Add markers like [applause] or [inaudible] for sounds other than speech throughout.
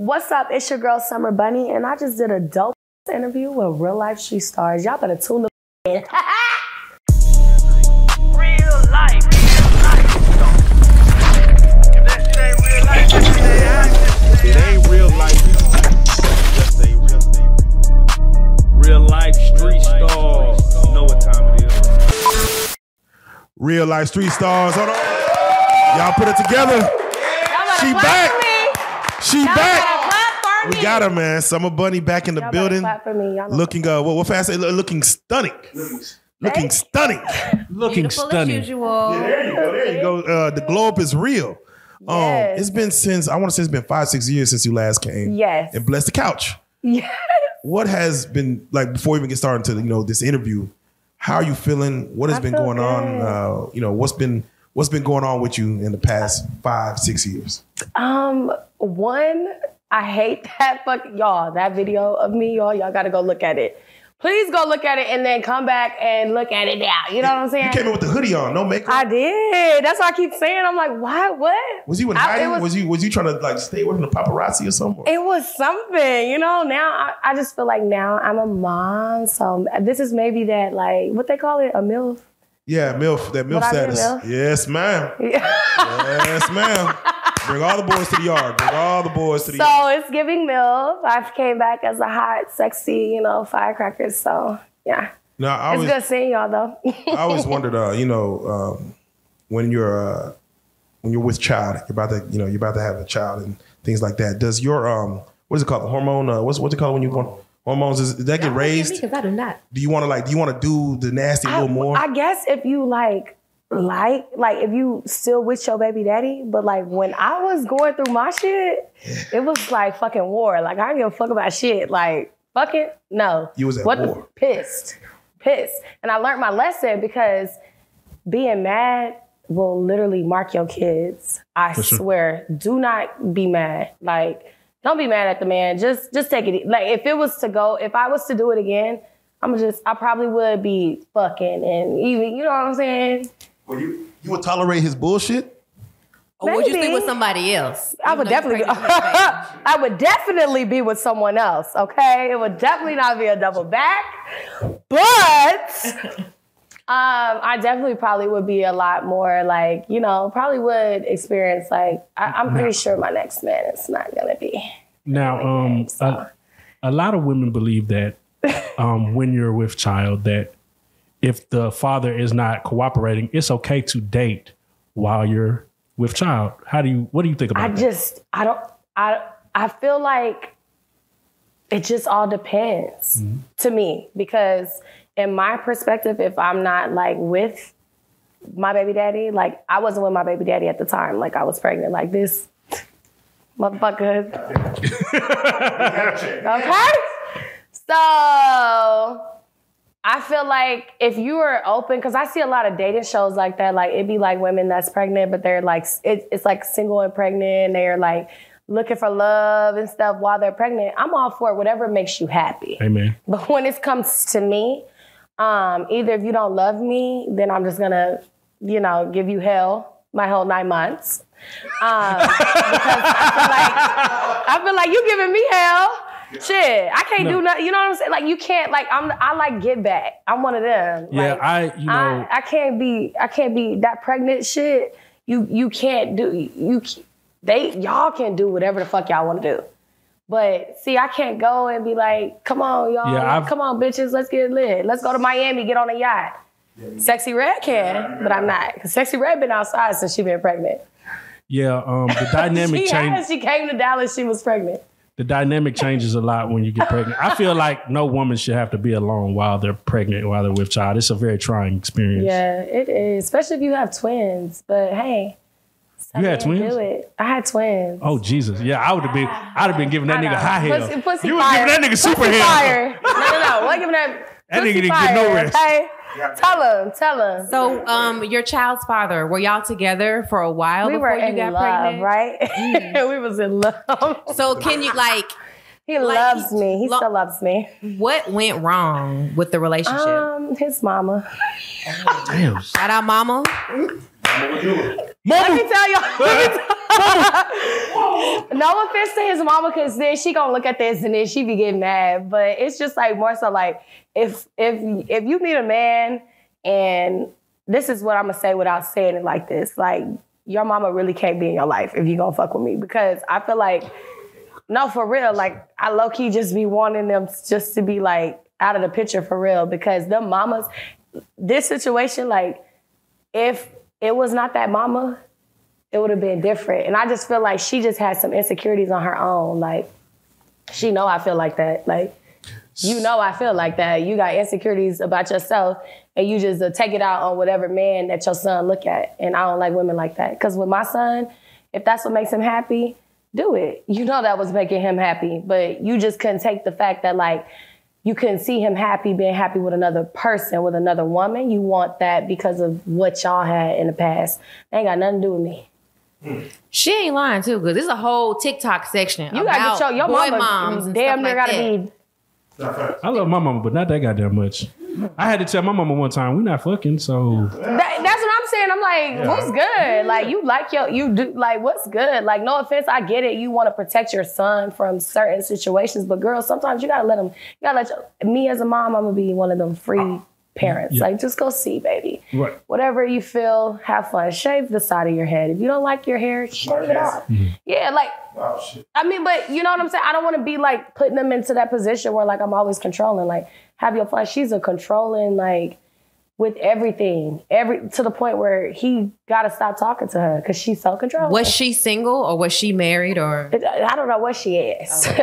What's up? It's your girl Summer Bunni, and I just did a dope interview with real life street stars. Y'all better tune the in. Real life. If that shit ain't real life, that shit ain't acting. It ain't real life. Just say real. Real life street stars. Know what time it is. Real life street stars. Hold on. Y'all put it together. She back. She back. We got her, man. Summer Bunni back in the Y'all building. clap for me. Y'all Looking uh what what fast say looking stunning. Looking stunning. Looking Beautiful stunning. as usual. There you go. There you go. Uh, the globe is real. Um, Yes. it's been since I want to say it's been five, six years since you last came. Yes. And bless the couch. Yes. What has been like before we even get started to you know this interview? How are you feeling? What has I been feel going on? Uh, you know what's been what's been going on with you in the past five, six years? Um, one, I hate [laughs] that fuck y'all. That video of me, y'all, y'all gotta go look at it. Please go look at it and then come back and look at it now. You know what I'm saying? You came in with the hoodie on, no makeup. I did. That's what I keep saying. I'm like, why? What? was you in I- hiding? was- was, you was you trying to like stay away from the paparazzi or something? It was something, you know. Now I, I just feel like now I'm a mom, so this is maybe that like what they call it, a milf. Yeah, milf. That milf Would I be a status. milf? Yes, ma'am. [laughs] yes, ma'am. Bring all the boys to the yard. Bring all the boys to the yard. So it's giving milf. I came back as a hot, sexy, you know, firecracker. So yeah, Now I it's was good seeing y'all though. I always wondered, uh, you know, um, when you're uh, when you're with child, you're about to, you know, you're about to have a child and things like that. Does your um, what is it called? The hormone? Uh, what's what's it called when you want hormones? Is, does that get raised? Because I do not. Do you want to like? Do you want to do the nasty a little more? I guess if you like like like if you still with your baby daddy, but like when I was going through my shit, it was like fucking war. Like I didn't give a fuck about shit. Like fucking no. You was at what the- war. pissed. Pissed. And I learned my lesson because being mad will literally mark your kids. I swear. Do not be mad. Like, don't be mad at the man. Just just take it. Like if it was to go, if I was to do it again, I'm just I probably would be fucking and even you know what I'm saying? Well, you you would tolerate his bullshit? Or would you Maybe. sleep with somebody else? I would definitely [laughs] I would definitely be with someone else, okay? It would definitely not be a double back. But [laughs] um, I definitely probably would be a lot more like, you know, probably would experience like I, I'm pretty sure my next man is not gonna be. Now, um, so. a, a lot of women believe that [laughs] um, when you're with child, that if the father is not cooperating, it's okay to date while you're with child. How do you? What do you think about I that? just I don't I I feel like it just all depends to me because in my perspective if I'm not like with my baby daddy like I wasn't with my baby daddy at the time like I was pregnant like this motherfucker [laughs] okay so I feel like if you are open, because I see a lot of dating shows like that, like it'd be like women that's pregnant, but they're like, it, it's like single and pregnant. and They're like looking for love and stuff while they're pregnant. I'm all for it, whatever makes you happy. Amen. But when it comes to me, um, either if you don't love me, then I'm just gonna, you know, give you hell my whole nine months. Um, because I feel like I feel like you giving me hell. Shit, I can't do nothing. You know what I'm saying? Like you can't. Like I'm. I like get back. I'm one of them. Yeah, Like, I you know I, I can't be. I can't be that pregnant shit. You you can't do. You they y'all can do whatever the fuck y'all want to do. But see, I can't go and be like, come on, y'all, Yeah, come on, bitches, let's get lit. Let's go to Miami, get on a yacht. Sexyy Red can, but I'm not. Cause Sexyy Red been outside since she been pregnant. yeah um, the [laughs] dynamic she change. She came to Dallas. She was pregnant. the dynamic changes a lot when you get pregnant. I feel like no woman should have to be alone while they're pregnant, while they're with child. It's a very trying experience. Yeah, it is, especially if you have twins. But hey, You had twins? Do it. I had twins. Oh Jesus! Yeah, I would have been. I'd have been giving that nigga high hell. Pussy, pussy you was fire. giving that nigga super pussy hell. fire. [laughs] No, no, no. What giving that? That pussy nigga didn't get no rest. Okay. Tell him. Tell him. So, um, your child's father, were y'all together for a while we before were you in got love, pregnant? right? [laughs] we was in love. So, can you like He Like, loves he- me. He lo- still loves me. what went wrong with the relationship? Um, his mama. Damn. Shout out, mama. Let me tell y'all. [laughs] tell- no offense to his mama, because then she gonna look at this and then she be getting mad. But it's just like more so like if if if you meet a man and this is what I'm gonna say without saying it like this, like your mama really can't be in your life if you gonna fuck with me because I feel like no for real, like I low key just be wanting them just to be like out of the picture for real because the mamas, this situation like if it was not that mama, it would have been different. And I just feel like she just had some insecurities on her own. Like she know I feel like that. Like you know I feel like that. You got insecurities about yourself and you just uh, take it out on whatever man that your son look at. And I don't like women like that. Cause with my son, if that's what makes him happy, do it. You know that was making him happy. But you just couldn't take the fact that like you couldn't see him happy being happy with another person, with another woman. You want that because of what y'all had in the past. Ain't got nothing to do with me. She ain't lying too, because there's a whole TikTok section You about gotta get your, your boy mama moms and damn stuff near like gotta that. be I love my mama, but not that goddamn much. I had to tell my mama one time we not fucking, so That, that's what I'm saying. I'm like, what's good? Like you like your you do like what's good? Like no offense, I get it. You want to protect your son from certain situations, but girls, sometimes you gotta let them. You gotta let your, me as a mom. I'm gonna be one of them free ah, parents. Yeah. Like just go see, baby. right. Whatever you feel, have fun. Shave the side of your head. If you don't like your hair, shave it off. Mm-hmm. Yeah, like shit. I mean, but you know what I'm saying? I don't want to be like putting them into that position where like I'm always controlling. Like, have your fun. She's a controlling, like, with everything. Every to the point where he gotta stop talking to her because she's so controlling. Was she single or was she married or? I don't know what she is. [laughs]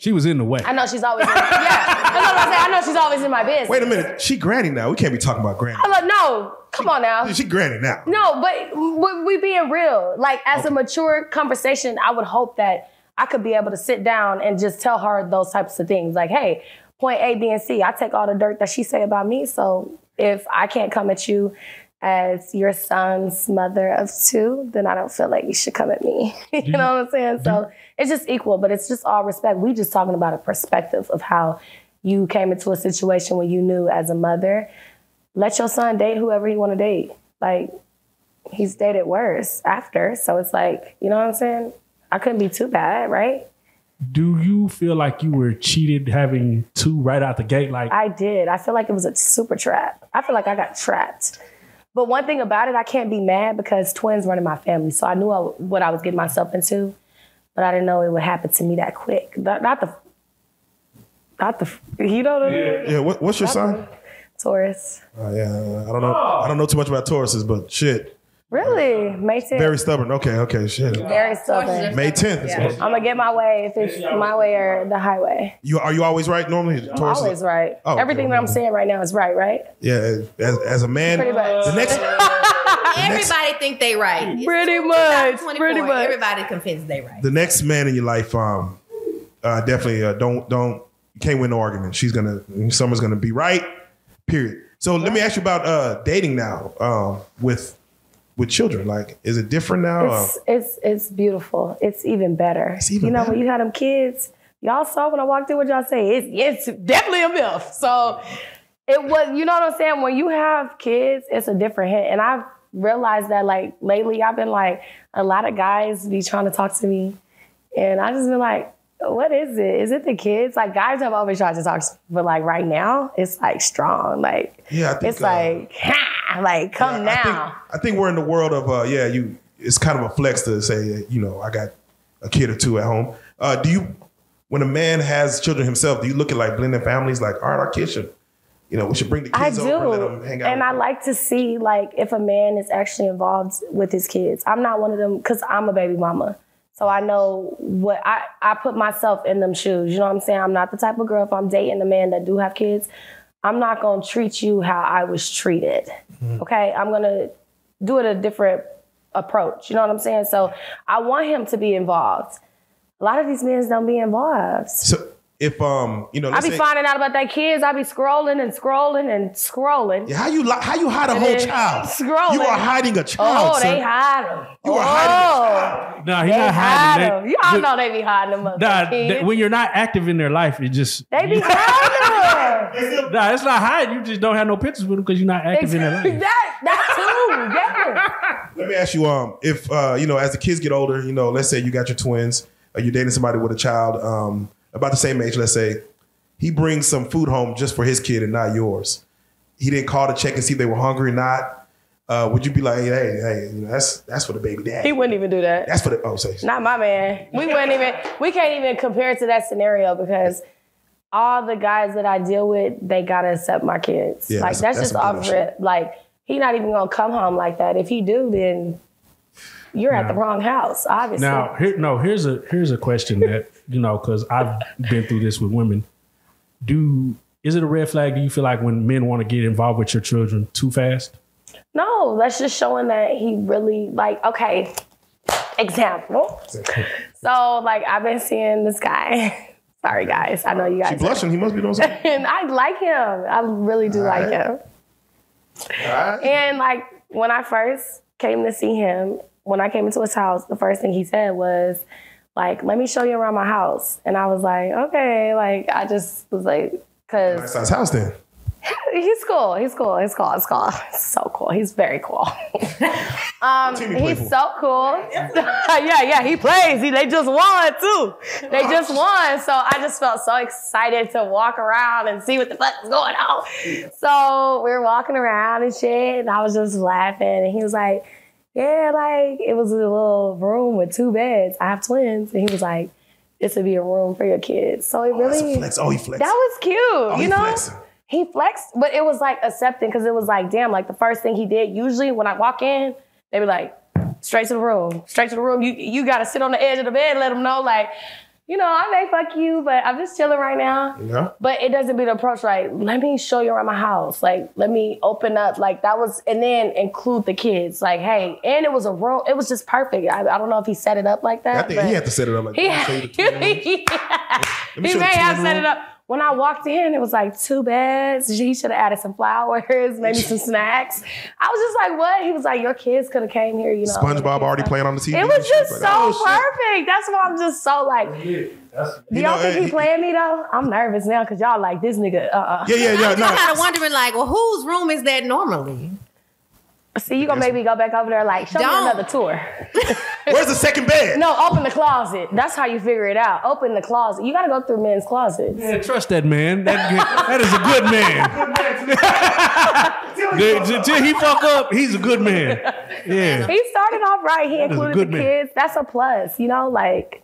She was in the way. I know she's always in, yeah. That's what I'm. I know she's always in my business. Wait a minute. She granny now. We can't be talking about granny. I'm like, no, come on now. She granny now. No, but we, we being real. Like as a mature conversation, I would hope that I could be able to sit down and just tell her those types of things. Like, hey, point A, B, and C. I take all the dirt that she say about me. So if I can't come at you as your son's mother of two, then I don't feel like you should come at me. [laughs] you know what I'm saying? So it's just equal, but it's just all respect. We just talking about a perspective of how you came into a situation where you knew as a mother, let your son date whoever he want to date. Like he's dated worse after. So it's like, you know what I'm saying? I couldn't be too bad, right? Do you feel like you were cheated having two right out the gate? Like I did. I feel like it was a super trap. I feel like I got trapped. But one thing about it, I can't be mad because twins run in my family. So I knew I, what I was getting myself into, but I didn't know it would happen to me that quick. Not, not the, not the, you know what I mean? Yeah. What, what's your son? Taurus. Uh, yeah. I don't know. I don't know too much about Tauruses, but shit. Really? May 10th. Very stubborn. Okay. Okay. Shit. Very stubborn. May 10th. I'm gonna get my way if it's my way or the highway. You are you always right normally? I'm Tauruses? always right. Oh, okay. Everything that I'm saying right now is right, right? Yeah. As, as a man, Pretty much. the next [laughs] Everybody think they right. It's Pretty much, pretty much. Everybody convinced they right. the next man in your life, um, uh, definitely uh, don't don't you can't win no argument. She's gonna someone's gonna be right. Period. So let me ask you about uh, dating now um, with with children. Like, is it different now? It's it's it's beautiful. It's even better. It's even you know better. when you had them kids, y'all saw when I walked in. What y'all say? It's it's definitely a myth. So it was. You know what I'm saying? When you have kids, it's a different hit. And I've realized that like lately, I've been like a lot of guys be trying to talk to me, and I just been like. What is it? Is it the kids? Like guys have always tried to talk, but like right now, it's like strong. Like Yeah, I think, it's uh, like, [laughs] ha, like come I think, now. I think we're in the world of uh, yeah. You it's kind of a flex to say you know I got a kid or two at home. Uh, do you when a man has children himself? Do you look at like blended families? Like all right, our kids should you know we should bring the I kids over and let do. them hang out. And I like to see like if a man is actually involved with his kids. I'm not one of them because I'm a baby mama. So I know what I, I put myself in them shoes. You know what I'm saying? I'm not the type of girl if I'm dating a man that do have kids, I'm not gonna treat you how I was treated. Mm-hmm. Okay? I'm gonna do it a different approach. You know what I'm saying? So I want him to be involved. A lot of these men don't be involved. so if um you know I let's be say, finding out about their kids. I be scrolling and scrolling and scrolling. Yeah, how you li- how you hide a whole child? scrolling. You are hiding a child. Oh, they hide them. You are oh, hiding nah, he's They not hiding. them. They- You all look, know they be hiding them. Nah, motherfucking they- kids. when you're not active in their life, it just They be hiding them. [laughs] nah, it's not hiding. You just don't have no pictures with them because you're not active in their life. that that too. Yes. Let me ask you, um, if uh, you know, as the kids get older, you know, let's say you got your twins, or you're dating somebody with a child, um, about the same age, let's say, he brings some food home just for his kid and not yours. He didn't call to check and see if they were hungry or not. Uh, would you be like, hey, hey, you know, that's that's for the baby dad. He wouldn't even do that. That's for the oh, say. Not my man. We wouldn't even. We can't even compare it to that scenario because all the guys that I deal with, they gotta accept my kids. Yeah, like that's- that's, that's just off bullshit. rip. Like he not even gonna come home like that. If he do, then you're at the wrong house. Obviously. Now, here, no, here's a here's a question that you know because I've been through this with women. Do is it a red flag? Do you feel like when men want to get involved with your children too fast? No, that's just showing that he really like. Okay, example. So like I've been seeing this guy. [laughs] Sorry guys, I know you guys. She blushing. He must be doing something. [laughs] and I like him. I really do like Alright. him. Alright. And like when I first came to see him, when I came into his house, the first thing he said was, like, let me show you around my house. And I was like, okay. Like I just was like, Nice cause size house then. [laughs] he's cool. He's cool. He's cool. He's cool. [laughs] He's so cool. He's very cool. [laughs] um, team he play he's so cool. yeah, yeah. He plays. He, they just won too. They just won. So I just felt so excited to walk around and see what the fuck is going on. So we were walking around and shit, and I was just laughing. And he was like, "Yeah, like it was a little room with two beds. I have twins." And he was like, "This would be a room for your kids." So it oh, That's really. Oh, he flexed. that was cute. Oh, you know, flexing. he flexed, but it was like accepting because it was like, damn, like the first thing he did. Usually when I walk in, they be like, straight to the room, straight to the room. You you got to sit on the edge of the bed, let them know, like, you know, I may fuck you, but I'm just chilling right now. Yeah. But it doesn't be the approach like, let me show you around my house. Like, let me open up. Like, that was, and then include the kids. Like, hey, and it was a room. It was just perfect. I, I don't know if he set it up like that. I think he had to set it up like he, that. [laughs] [laughs] Show you the twin me he may have set it up. When I walked in, it was like two beds. He should have added some flowers, [laughs] maybe some snacks. I was just like, "What?" He was like, "Your kids could have came here." You know, SpongeBob already playing on the TV. It was just Like, so oh, perfect. That's why I'm just so like. Do You y'all know, think he he- playing me though? I'm nervous now because y'all like this nigga. Uh uh Yeah, yeah, yeah. I'm kind of wondering, like, well, whose room is that normally? See, you gonna make me go back over there like show Don't. me another tour. [laughs] Where's the second bed? No, open the closet. That's how you figure it out. Open the closet. You gotta go through men's closets. Yeah, trust that man. That, [laughs] that is a good man. [laughs] Until he fuck up, he's a good man. Yeah. He started off right. He is a included good the man. kids. That's a plus. You know, like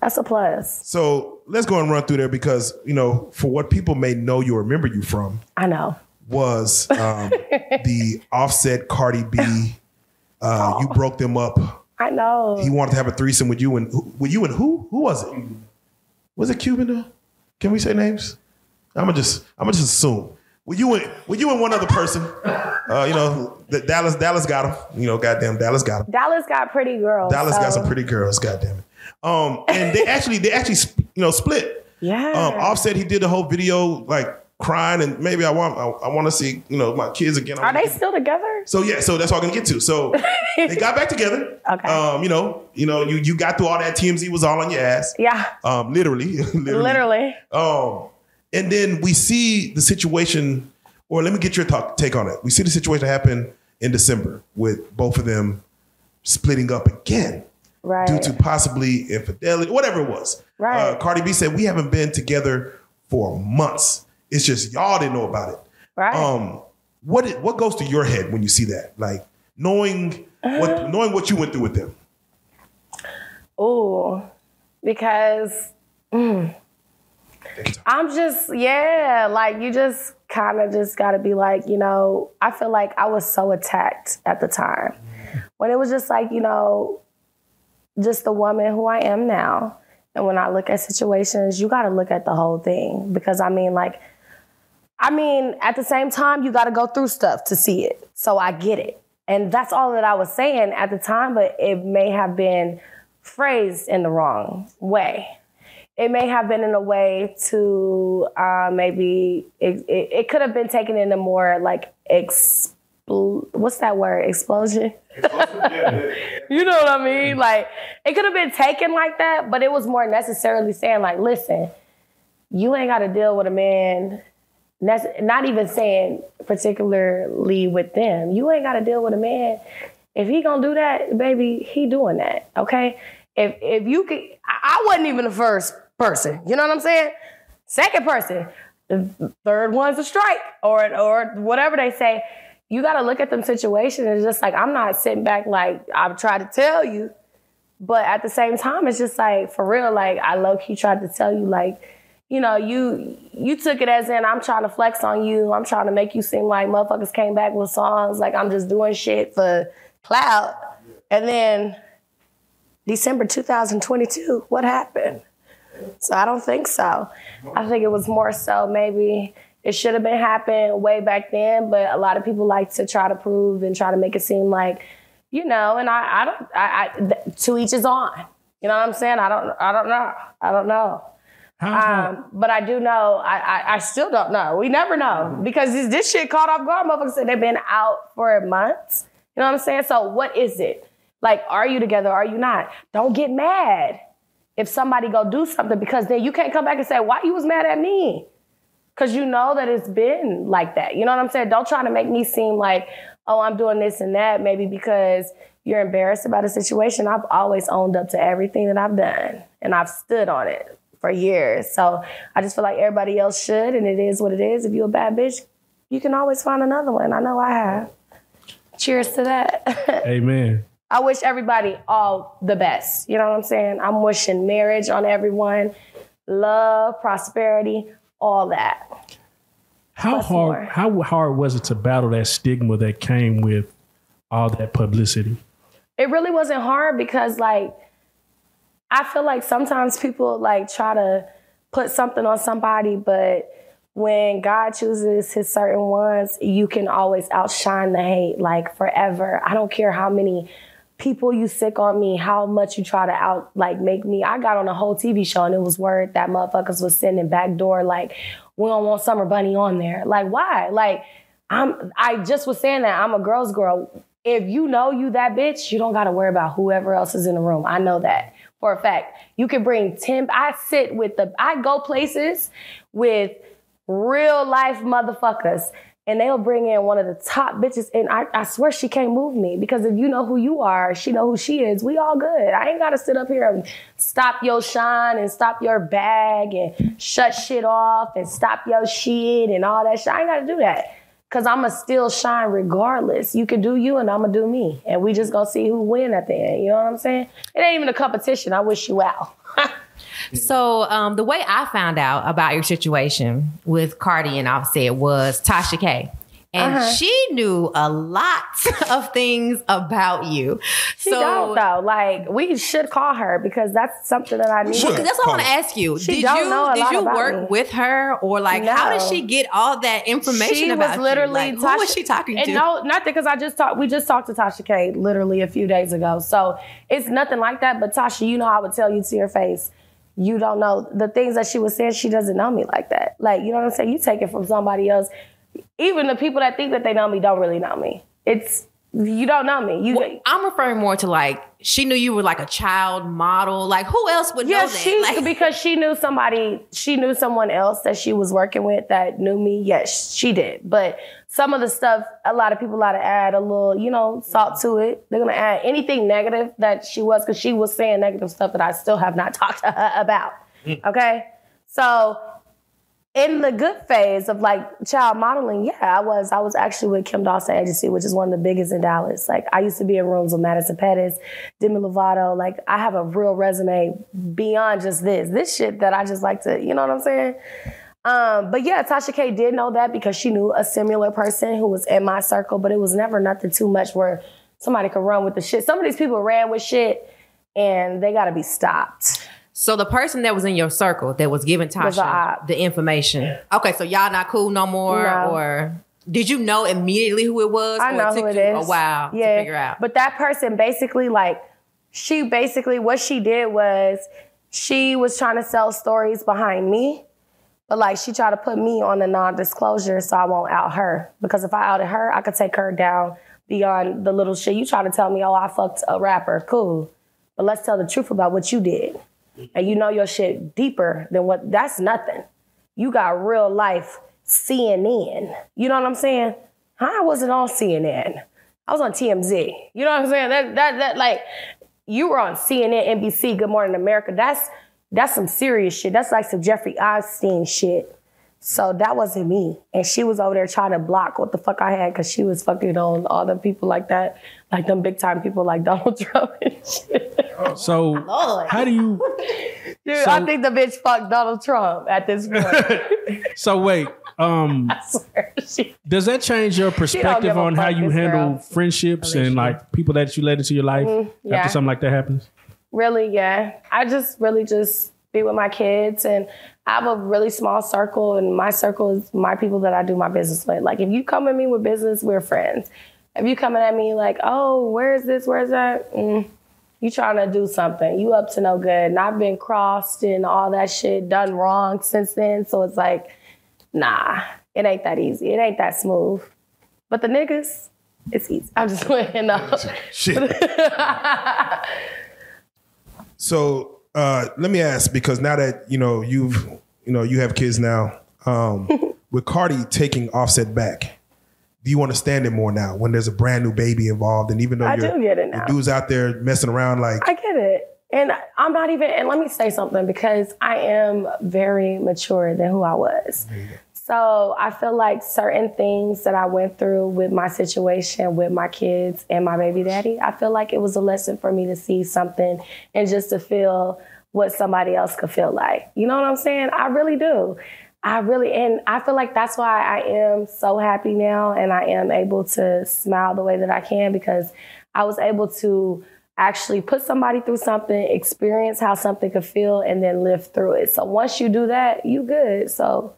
that's a plus. So let's go and run through there because you know, for what people may know you or remember you from I know. Was um, the Offset Cardi B. Uh, you broke them up. I know. He wanted to have a threesome with you and with you and who? Who was it? Was it Cuban? Can we say names? I'm gonna just I'm gonna just assume. With you and with you and one other person, uh, you know, the Dallas Dallas got him. You know, goddamn Dallas got him. Dallas got pretty girls. Dallas got some pretty girls. Goddamn it. Um, and they [laughs] actually they actually you know split. Yeah. Um, Offset he did the whole video like crying and maybe I want I, I want to see you know my kids again. Are they still together? So yeah, so that's what I'm gonna get to. So [laughs] they got back together. Okay. Um, you know, you know, you you got through all that TMZ was all on your ass. Yeah. Um, literally, [laughs] literally. Literally. Um, and then we see the situation, or let me get your talk, take on it. We see the situation happen in December with both of them splitting up again Right. due to possibly infidelity, whatever it was. Right. Uh, Cardi B said we haven't been together for months. It's just y'all didn't know about it. right. Um, what it- what goes to your head when you see that? Like knowing Uh. what knowing what you went through with them. Oh, Because mm, I'm just, yeah, like you just kind of just got to be like, you know, I feel like I was so attacked at the time. When it was just like, you know, just the woman who I am now. And when I look at situations, you got to look at the whole thing because I mean, like, I mean, at the same time, you got to go through stuff to see it. So I get it. And that's all that I was saying at the time, but it may have been phrased in the wrong way. It may have been in a way to uh, maybe, it, it, it could have been taken in a more like, expl- what's that word? Explosion? [laughs] You know what I mean? Like it could have been taken like that, but it was more necessarily saying like, listen, you ain't got to deal with a man nece- not even saying particularly with them. You ain't got to deal with a man. If he gonna do that, baby, he doing that. Okay. If if you could, I I wasn't even the first person. You know what I'm saying? Second person, the third one's a strike, or or whatever they say. You got to look at them situations. It's just like I'm not sitting back like I've tried to tell you, but at the same time, it's just like for real. Like I low key tried to tell you, like you know, you you took it as in I'm trying to flex on you. I'm trying to make you seem like motherfuckers came back with songs like I'm just doing shit for clout. And then December 2022, what happened? So I don't think so. I think it was more so maybe it should have been happening way back then, but a lot of people like to try to prove and try to make it seem like, you know, and I, I don't, I, I to each his own. You know what I'm saying? I don't, I don't know. I don't know. Um, but I do know, I, I, I still don't know. We never know because this, this shit caught off guard. Motherfuckers said they've been out for months. You know what I'm saying? So what is it? Like, are you together? Are you not? Don't get mad if somebody go do something because then you can't come back and say, why you was mad at me? Because you know that it's been like that. You know what I'm saying? Don't try to make me seem like, oh, I'm doing this and that, maybe because you're embarrassed about a situation. I've always owned up to everything that I've done and I've stood on it for years. So I just feel like everybody else should, and it is what it is. If you're a bad bitch, you can always find another one. I know I have. Cheers to that. [laughs] amen. I wish everybody all the best. You know what I'm saying? I'm wishing marriage on everyone, love, prosperity, all that. How Plus hard? more. How hard was it to battle that stigma that came with all that publicity? It really wasn't hard because like I feel like sometimes people like try to put something on somebody, but when God chooses his certain ones, you can always outshine the hate like forever. I don't care how many people you sick on me, how much you try to out like make me. I got on a whole TV show and it was word that motherfuckers was sending backdoor like we don't want Summer Bunni on there. Like why? Like I'm I just was saying that I'm a girl's girl. If you know you that bitch, you don't gotta worry about whoever else is in the room. I know that for a fact. You can bring 10, I sit with the, I go places with real life motherfuckers and they'll bring in one of the top bitches and I, I swear she can't move me because if you know who you are she know who she is we all good. I ain't gotta sit up here and stop your shine and stop your bag and shut shit off and stop your shit and all that shit. I ain't gotta do that because i'ma still shine regardless. You can do you and i'ma do me. And we just gonna see who win at the end you know what i'm saying? It ain't even a competition. I wish you well [laughs] So um, the way I found out about your situation with Cardi and Offset was Tasha K. And Uh-huh. she knew a lot [laughs] of things about you. she so don't though like we should call her because that's something that i need Should. that's what I want to ask you. She did you know did you work me. with her or like how did she get all that information she about was literally you? Like, who was she talking and to? No, nothing because I just talked. We just talked to Tasha K literally a few days ago. So it's nothing like that. But Tasha, you know, I would tell you to your face. You don't know the things that she was saying. She doesn't know me like that. Like you know what I'm saying. You take it from somebody else. Even the people that think that they know me don't really know me. It's you don't know me. You Well, I'm referring more to like she knew you were like a child model. Like who else would Yeah, know that? she [laughs] like, because she knew somebody, she knew someone else that she was working with that knew me. Yes, she did. But some of the stuff, a lot of people got to add a little, you know, salt to it. They're gonna add anything negative that she was, because she was saying negative stuff that I still have not [laughs] talked to her about. Hmm. Okay, so in the good phase of like child modeling, yeah, I was. I was actually with Kim Dawson Agency, which is one of the biggest in Dallas. Like I used to be in rooms with Madison Pettis, Demi Lovato. Like I have a real resume beyond just this. This shit that I just like to, you know what I'm saying? Um, but yeah, Tasha K did know that because she knew a similar person who was in my circle, but it was never nothing too much where somebody could run with the shit. Some of these people ran with shit and they gotta be stopped. So the person that was in your circle that was giving Tasha op. the information. Okay, so y'all not cool no more, No. or did you know immediately who it was? I or know it took who it you is. a while yeah. to figure out. But that person basically, like, she basically what she did was she was trying to sell stories behind me, but like she tried to put me on a non-disclosure so I won't out her because if I outed her, I could take her down beyond the little shit. You try to tell me, oh, I fucked a rapper, cool, but let's tell the truth about what you did, and you know your shit deeper than what. That's nothing. You got real life CNN. You know what I'm saying? I wasn't on CNN. I was on TMZ. You know what I'm saying? That that that like you were on CNN, NBC, Good Morning America. That's that's some serious shit. That's like some Jeffrey Epstein shit. So that wasn't me. And she was over there trying to block what the fuck I had because she was fucking on all the people like that, like them big time people like [laughs] Donald Trump and shit. So Lord. how do you? [laughs] Dude, So- I think the bitch fucked Donald Trump at this point. [laughs] So wait, um, I swear. She, does that change your perspective on how you handle girl. friendships and like people that you let into your life Mm-hmm. yeah. after something like that happens? Really, yeah. I just really just be with my kids and I have a really small circle and my circle is my people that I do my business with. Like if you come at me with business, we're friends. If you coming at me like, oh, where's this, where's that? Mm, you trying to do something. You up to no good. And I've been crossed and all that shit done wrong since then. So it's like, nah, it ain't that easy. It ain't that smooth. But the niggas, it's easy. I'm just [laughs] playing up. Shit. [laughs] so uh, let me ask because now that you know you've you know you have kids now, um, [laughs] with Cardi taking Offset back, do you understand it more now when there's a brand new baby involved? And even though I you're, do get it now. dudes out there messing around like I get it. And I'm not even, and let me say something because I am very mature than who I was. So I feel like certain things that I went through with my situation with my kids and my baby daddy, I feel like it was a lesson for me to see something and just to feel what somebody else could feel like. You know what I'm saying? I really do. I really, and I feel like that's why I am so happy now and I am able to smile the way that I can because I was able to actually put somebody through something, experience how something could feel, and then live through it. So once you do that, you good. So,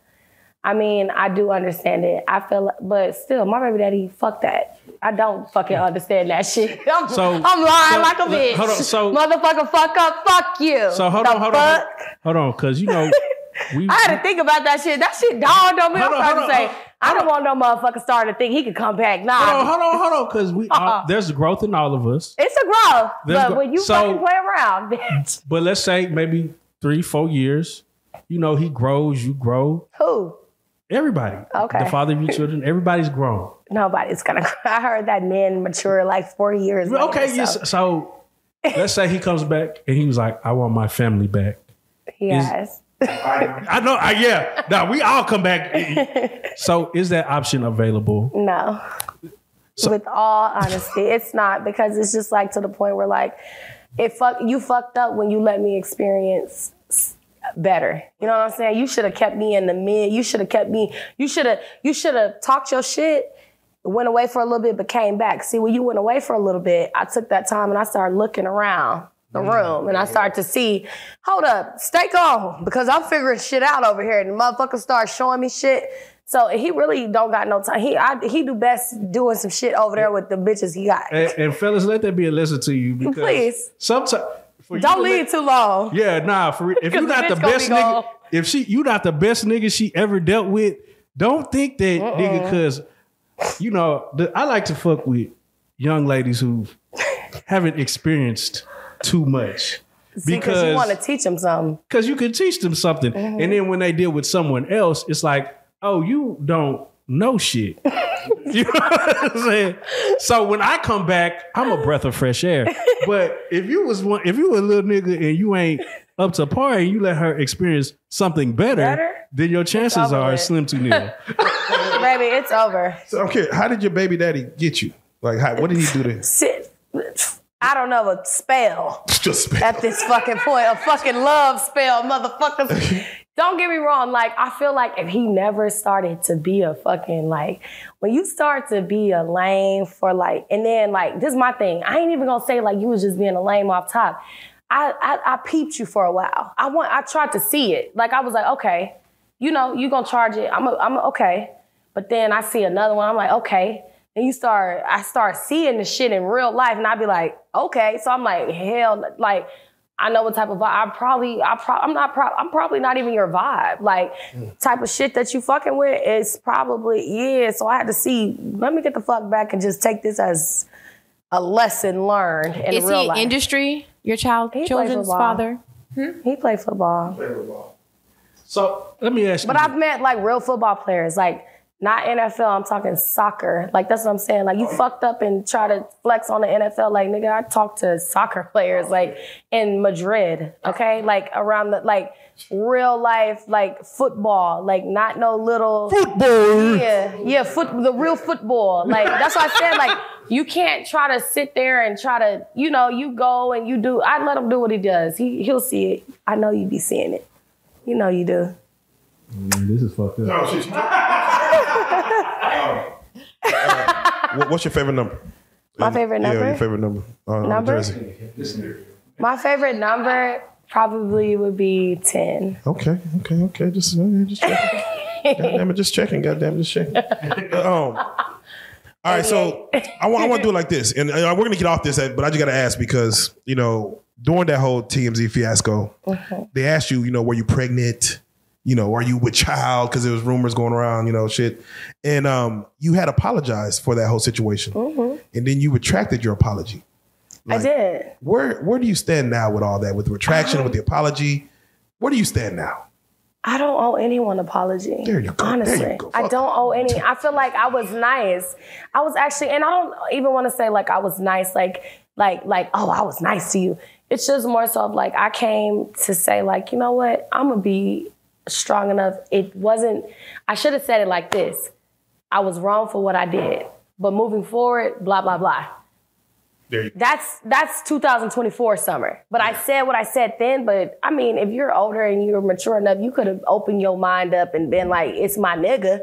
I mean, I do understand it. I feel, like, but still, my baby daddy, fuck that. I don't fucking understand that shit. [laughs] I'm, So- I'm lying so, like a bitch. hold on, so- motherfucker, fuck up, fuck you. So hold The on, hold on, hold- on, because you know [laughs] we. I had to think about that shit. That shit dawned on me. I'm trying to say, I don't want no motherfucker starting to think he could come back. Nah, Hold on, hold on, hold on, because we Uh-uh. uh, there's growth in all of us. it's a growth. There's but gro- when you so- fucking play around, [laughs] bitch, But let's say maybe three, four years. You know, he grows, you grow. who? Everybody, Okay. the father of your children, everybody's grown. Nobody's gonna. [laughs] I heard that men mature like four years. later, Okay, so yes. So [laughs] let's say he comes back and he was like, "I want my family back." he is- has. [laughs] I know. I, yeah. Now we all come back. so is that option available? No. With all honesty, it's not because it's just like to the point where like it fuck you fucked up when you let me experience better. You know what I'm saying? You should have kept me in the mid. You should have kept me. You should have. You should have talked your shit. Went away for a little bit, but came back. See, when you went away for a little bit, I took that time and I started looking around the mm-hmm. room and I started to see, hold up, stay calm because I'm figuring shit out over here. And the motherfucker started showing me shit. So he really don't got no time. He I, he do best doing some shit over there with the bitches he got. And, and fellas, let that be a lesson to you because Please. sometimes Don't leave too long. Yeah, nah. For if Because you [laughs] the not the bitch best be nigga, gone. if she you not the best nigga she ever dealt with, don't think that nigga because you know the, I like to fuck with young ladies who haven't experienced too much. Because you want to teach them something. because you can teach them something. Mm-hmm. And then when they deal with someone else, it's like, oh, you don't know shit. [laughs] you know what I'm saying? So when I come back, I'm a breath of fresh air. But if you was one, if you were a little nigga and you ain't up to par and you let her experience something better, Better? then your chances are with. slim to nil. [laughs] Baby, it's over. So, okay, how did your baby daddy get you? Like, how, what did he do to Sit. I don't know, a spell. [laughs] just spell. at this fucking point. A fucking love spell, motherfuckers. [laughs] Don't get me wrong. Like, I feel like if he never started to be a fucking, like, when you start to be a lame for, like, and then, like, this is my thing. I ain't even gonna say, like, you was just being a lame off top. I, I, I peeped you for a while. I want, I tried to see it. Like, I was like, okay, you know, you gonna charge it. I'm, a, I'm a, okay. But then I see another one. I'm like, okay. And you start, I start seeing the shit in real life, and I'd be like, okay. So I'm like, hell, like, I know what type of vibe. I probably, I pro, I'm not, pro, I'm probably not even your vibe. Like, mm. type of shit that you fucking with is probably yeah. So I had to see. Let me get the fuck back and just take this as a lesson learned in Is real he life. industry? Your child, He children's football. father? Hmm? he played football. So let me ask you. But I've met like real football players, like not NFL. I'm talking soccer. Like that's what I'm saying. Like you fucked up and try to flex on the NFL. Like nigga, I talked to soccer [laughs] players like in Madrid. Okay, like around the like real life like football. Like not no little Football. yeah, yeah, foot the real football. Like that's what I said. Like [laughs] you can't try to sit there and try to, you know, you go and you do. I let him do what he does. He he'll see it. I know you be seeing it. You know you do. This is fucked up. No, she's- What- What's your favorite number? My favorite number. Yeah, number? your favorite number. Uh, Number? jersey. My favorite number probably would be ten. Okay, okay, okay. Just, uh, just checking. Goddamn it, just checking. Goddamn it, just checking. [laughs] um, all right, so I want I want to do it like this, and uh, we're gonna get off this, but I just gotta ask because you know during that whole TMZ fiasco, they asked you, you know, were you pregnant? You know, are you with child? Because there was rumors going around, you know, shit, and um, you had apologized for that whole situation, and then you retracted your apology. I did. Where where do you stand now with all that, with retraction, with the apology? Where do you stand now? I don't owe anyone apology. There you go. There you Honestly, go. I don't owe any. I feel like I was nice. I was actually, and I don't even want to say like I was nice, like like like oh I was nice to you. It's just more so of like I came to say like you know what I'm gonna be strong enough. It wasn't. I should have said it like this. I was wrong for what I did, but moving forward, blah blah blah. You. That's that's 2024 summer. But I said what I said then. But I mean, if you're older and you're mature enough, you could have opened your mind up and been like, "It's my nigga."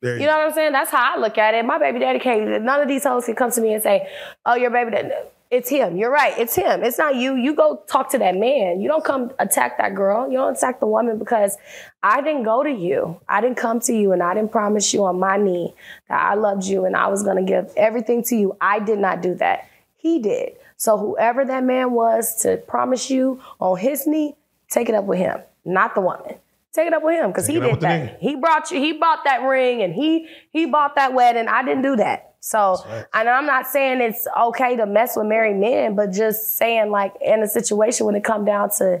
There You know what I'm saying? That's how I look at it. My baby daddy can't. None of these hoes can come to me and say, "Oh, your baby daddy." It's him. You're right. It's him. It's not you. You go talk to that man. You don't come attack that girl. You don't attack the woman because I didn't go to you. I didn't come to you and I didn't promise you on my knee that I loved you and I was going to give everything to you. I did not do that. He did. So whoever that man was to promise you on his knee, take it up with him, not the woman. Take it up with him because he did that. He brought you. He bought that ring and he he bought that wedding. I didn't do that. So, and I'm not saying it's okay to mess with married men, but just saying like in a situation when it come down to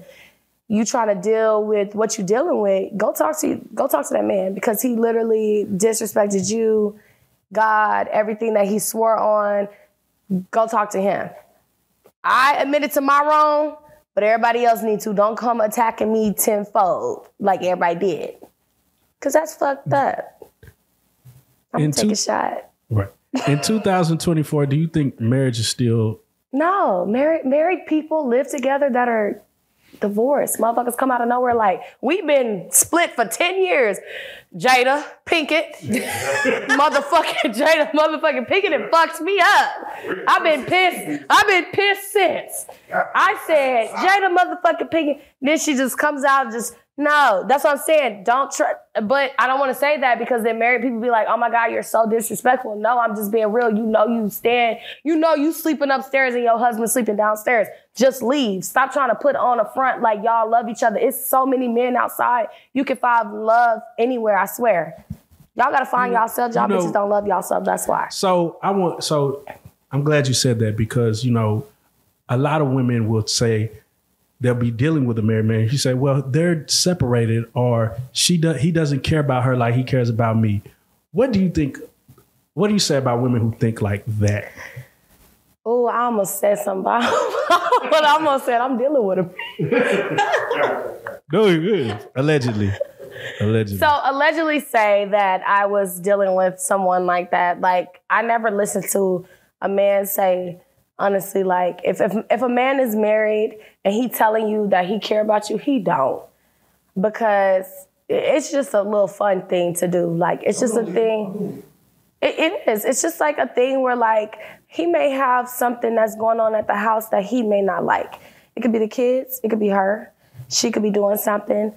you trying to deal with what you're dealing with, go talk to go talk to that man because he literally disrespected you, God, everything that he swore on. Go talk to him. I admitted to my wrong, but everybody else need to. Don't come attacking me tenfold like everybody did. Cause that's fucked up. I'm gonna take two- a shot. Right. In 2024, do you think marriage is still No, married married people live together that are divorced. Motherfuckers come out of nowhere like we've been split for ten years. Jada Pinkett, [laughs] motherfucking Jada, motherfucking Pinkett, it fucks me up. I've been pissed. I've been pissed since. I said Jada motherfucking Pinkett. Then she just comes out just no. That's what I'm saying. Don't try. But I don't want to say that because then married people be like, oh my god, you're so disrespectful. No, I'm just being real. You know you stand. You know you sleeping upstairs and your husband sleeping downstairs. Just leave. Stop trying to put on a front like y'all love each other. It's so many men outside. You can find love anywhere. I swear. Y'all gotta find yourselves. Y'all self. you know- bitches don't love yourself. That's why. So I want. So I'm glad you said that because you know, a lot of women will say they'll be dealing with a married man. You say, well, they're separated, or she does. He doesn't care about her like he cares about me. What do you think? What do you say about women who think like that? Oh, I almost said something about [laughs] but I almost said I'm dealing with him. No, you good. Allegedly, allegedly. So allegedly say that I was dealing with someone like that. Like I never listened to a man say honestly like if if if a man is married and he telling you that he care about you, he don't. Because it's just a little fun thing to do. Like it's just a thing. It, it is. It's just like a thing where like he may have something that's going on at the house that he may not like. It could be the kids. It could be her. She could be doing something.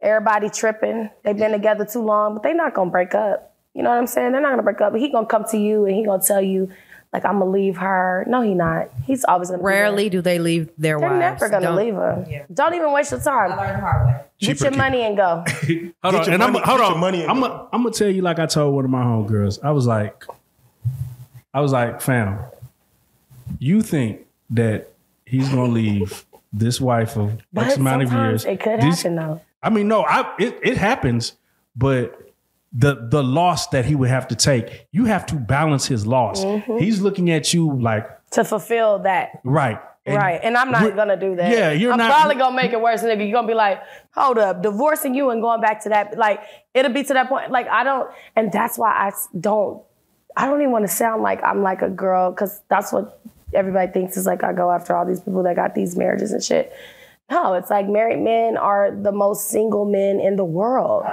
Everybody tripping. They've been together too long, but they're not gonna break up. You know what I'm saying? They're not gonna break up. He gonna come to you and he gonna tell you, like, I'm gonna leave her. No, he not. He's always gonna. be. Rarely do they leave their They're wives. never gonna Don't- leave her. Don't even waste your time. I learned the hard way. Get Cheaper your keep- money and go. [laughs] Hold Get on, your and I'm hold get on. money and I'm go. Gonna tell you like I told one of my homegirls. I was like, I was like, fam, you think that he's gonna leave this wife of But X amount of sometimes years? it could These- happen though. I mean, no, I it, it happens, but the the loss that he would have to take, you have to balance his loss. Mm-hmm. He's looking at you like To fulfill that. right, And right. And I'm not gonna do that. Yeah, you're I'm not. probably gonna make it worse, nigga. You're gonna be like, hold up, divorcing you and going back to that. Like, it'll be to that point. Like, I don't, and that's why I don't, I don't even want to sound like I'm like a girl, because that's what everybody thinks is like I go after all these people that got these marriages and shit. No, it's like married men are the most single men in the world.